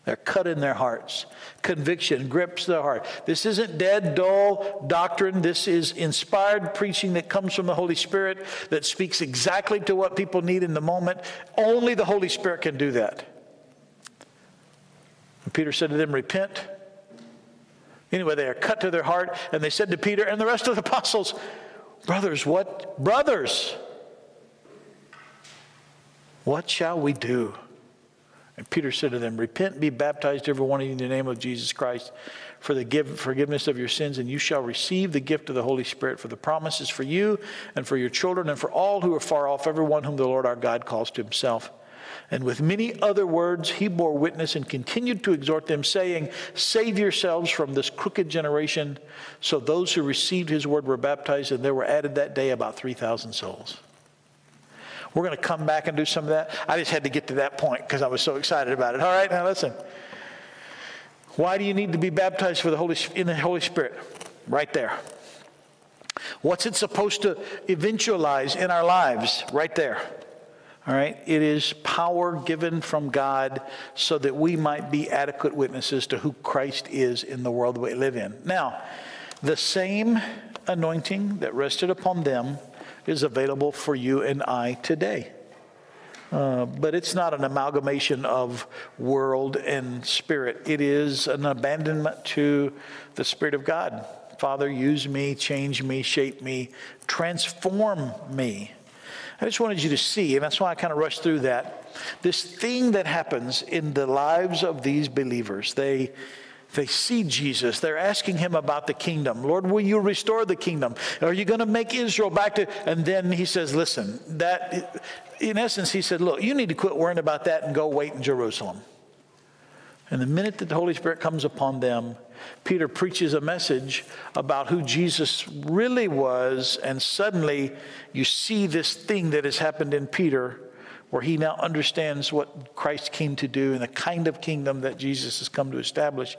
They're cut in their hearts. Conviction grips their heart. This isn't dead, dull doctrine. This is inspired preaching that comes from the Holy Spirit that speaks exactly to what people need in the moment. Only the Holy Spirit can do that. And Peter said to them, Repent Anyway, they are cut to their heart, and they said to Peter and the rest of the apostles, Brothers, what? Brothers, what shall we do? And Peter said to them, Repent, be baptized, every one of you, in the name of Jesus Christ, for the give, forgiveness of your sins, and you shall receive the gift of the Holy Spirit. For the promises for you and for your children and for all who are far off, everyone whom the Lord our God calls to himself. And with many other words, he bore witness and continued to exhort them, saying, Save yourselves from this crooked generation. So those who received his word were baptized, and there were added that day about 3,000 souls. We're going to come back and do some of that. I just had to get to that point because I was so excited about it. All right, now listen. Why do you need to be baptized for the Holy, in the Holy Spirit? Right there. What's it supposed to eventualize in our lives? Right there. All right? It is power given from God so that we might be adequate witnesses to who Christ is in the world we live in. Now, the same anointing that rested upon them is available for you and I today. Uh, but it's not an amalgamation of world and spirit. It is an abandonment to the Spirit of God. Father, use me, change me, shape me, transform me. I just wanted you to see, and that's why I kind of rushed through that. This thing that happens in the lives of these believers, they they see Jesus. They're asking him about the kingdom. Lord, will you restore the kingdom? Are you going to make Israel back to? And then he says, listen, that, in essence, he said, look, you need to quit worrying about that and go wait in Jerusalem. And the minute that the Holy Spirit comes upon them, Peter preaches a message about who Jesus really was, and suddenly you see this thing that has happened in Peter where he now understands what Christ came to do and the kind of kingdom that Jesus has come to establish.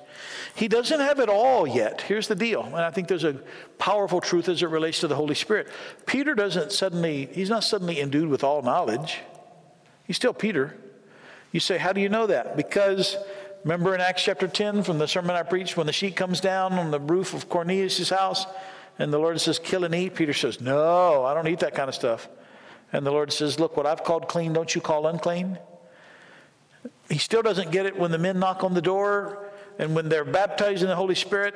He doesn't have it all yet. Here's the deal, and I think there's a powerful truth as it relates to the Holy Spirit. Peter doesn't suddenly, he's not suddenly endued with all knowledge. He's still Peter. You say, How do you know that? Because Remember in Acts chapter 10 from the sermon I preached when the sheet comes down on the roof of Cornelius' house and the Lord says, kill and eat? Peter says, no, I don't eat that kind of stuff. And the Lord says, look, what I've called clean, don't you call unclean? He still doesn't get it when the men knock on the door and when they're baptized in the Holy Spirit.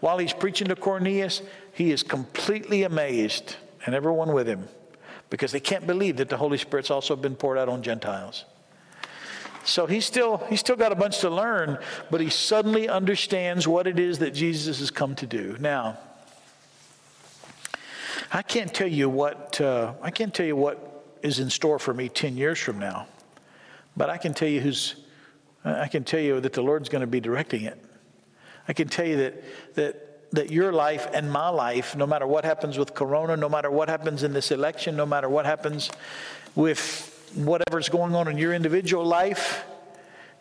While he's preaching to Cornelius, he is completely amazed, and everyone with him, because they can't believe that the Holy Spirit's also been poured out on Gentiles. So he's still, he's still got a bunch to learn, but he suddenly understands what it is that Jesus has come to do. Now, I can't tell you what, uh, I can't tell you what is in store for me 10 years from now, but I can tell you who's, I can tell you that the Lord's going to be directing it. I can tell you that, that, that your life and my life, no matter what happens with Corona, no matter what happens in this election, no matter what happens with whatever's going on in your individual life,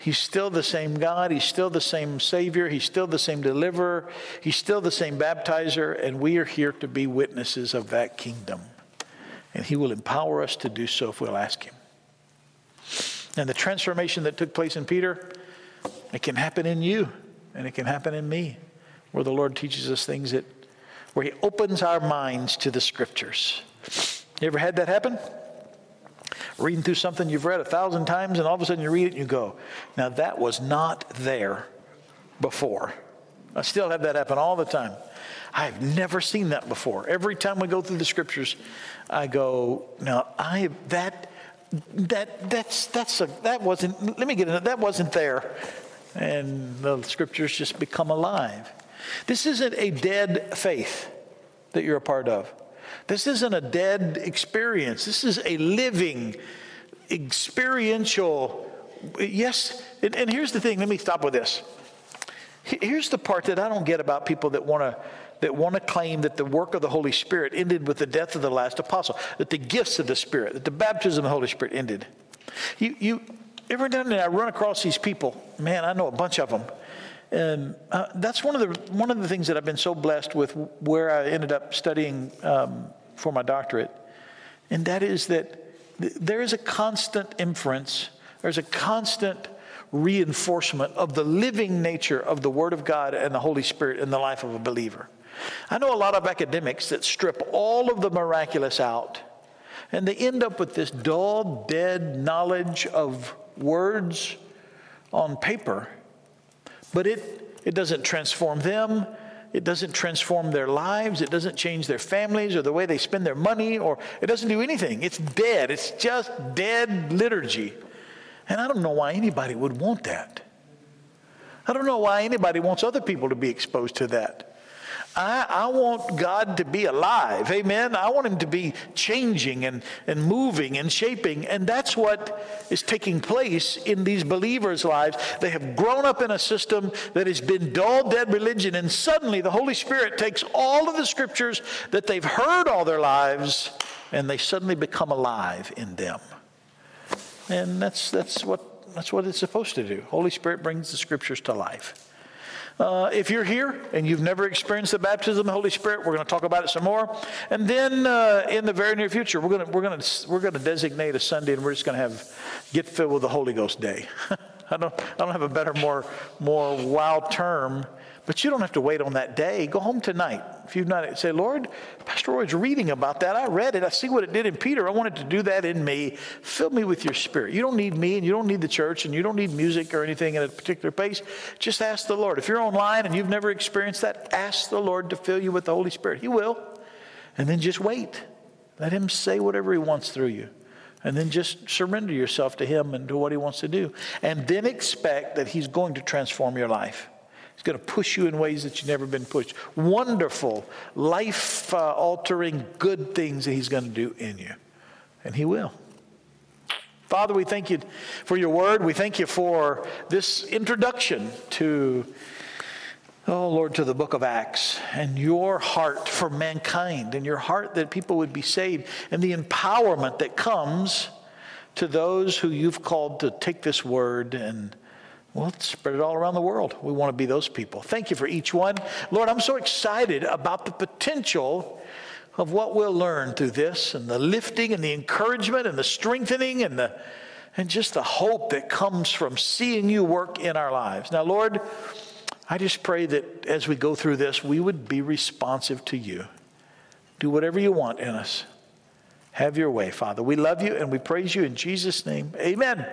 He's still the same God. He's still the same Savior. He's still the same deliverer. He's still the same baptizer. And we are here to be witnesses of that kingdom. And He will empower us to do so if we'll ask Him. And the transformation that took place in Peter, it can happen in you and it can happen in me, where the Lord teaches us things that, where He opens our minds to the scriptures. You ever had that happen? Reading through something you've read a thousand times, and all of a sudden you read it and you go, Now that was not there before. I still have that happen all the time. I've never seen that before. Every time we go through the scriptures, I go, now I that that that's that's a that wasn't let me get it that wasn't there. And the scriptures just become alive. This isn't a dead faith that you're a part of. This isn't a dead experience. This is a living, experiential. Yes, and, and here's the thing. Let me stop with this. Here's the part that I don't get about people that want to that want to claim that the work of the Holy Spirit ended with the death of the last apostle, that the gifts of the Spirit, that the baptism of the Holy Spirit ended. You, you every now and then I run across these people. Man, I know a bunch of them, and uh, that's one of the one of the things that I've been so blessed with, where I ended up studying um, for my doctorate, and that is that th- there is a constant inference. There's a constant reinforcement of the living nature of the Word of God and the Holy Spirit in the life of a believer. I know a lot of academics that strip all of the miraculous out, and they end up with this dull, dead knowledge of words on paper, but it, it doesn't transform them. It doesn't transform their lives. It doesn't change their families or the way they spend their money, or it doesn't do anything. It's dead. It's just dead liturgy. And I don't know why anybody would want that. I don't know why anybody wants other people to be exposed to that. I, I, want God to be alive. Amen. I want Him to be changing and, and moving and shaping. And that's what is taking place in these believers' lives. They have grown up in a system that has been dull, dead religion. And suddenly the Holy Spirit takes all of the scriptures that they've heard all their lives and they suddenly become alive in them. And that's, that's, what, that's what it's supposed to do. Holy Spirit brings the scriptures to life. Uh, if you're here and you've never experienced the baptism of the Holy Spirit, we're going to talk about it some more. And then uh, in the very near future, we're going to we're to we're designate a Sunday, and we're just going to have get filled with the Holy Ghost Day. [LAUGHS] I don't I don't have a better more more wow term but you don't have to wait on that day. Go home tonight. If you've not, say, Lord, Pastor Roy's reading about that. I read it. I see what it did in Peter. I wanted to do that in me. Fill me with your spirit. You don't need me and you don't need the church and you don't need music or anything at a particular pace. Just ask the Lord. If you're online and you've never experienced that, ask the Lord to fill you with the Holy Spirit. He will. And then just wait. Let Him say whatever He wants through you. And then just surrender yourself to Him and to what He wants to do. And then expect that He's going to transform your life. He's going to push you in ways that you've never been pushed. Wonderful, life altering, good things that He's going to do in you. And He will. Father, we thank you for your word. We thank you for this introduction to, oh Lord, to the book of Acts and your heart for mankind and your heart that people would be saved and the empowerment that comes to those who you've called to take this word and well, spread it all around the world. We want to be those people. Thank you for each one. Lord, I'm so excited about the potential of what we'll learn through this and the lifting and the encouragement and the strengthening and the and just the hope that comes from seeing you work in our lives. Now, Lord, I just pray that as we go through this, we would be responsive to you. Do whatever you want in us. Have your way, Father. We love you and we praise you in Jesus' name. Amen.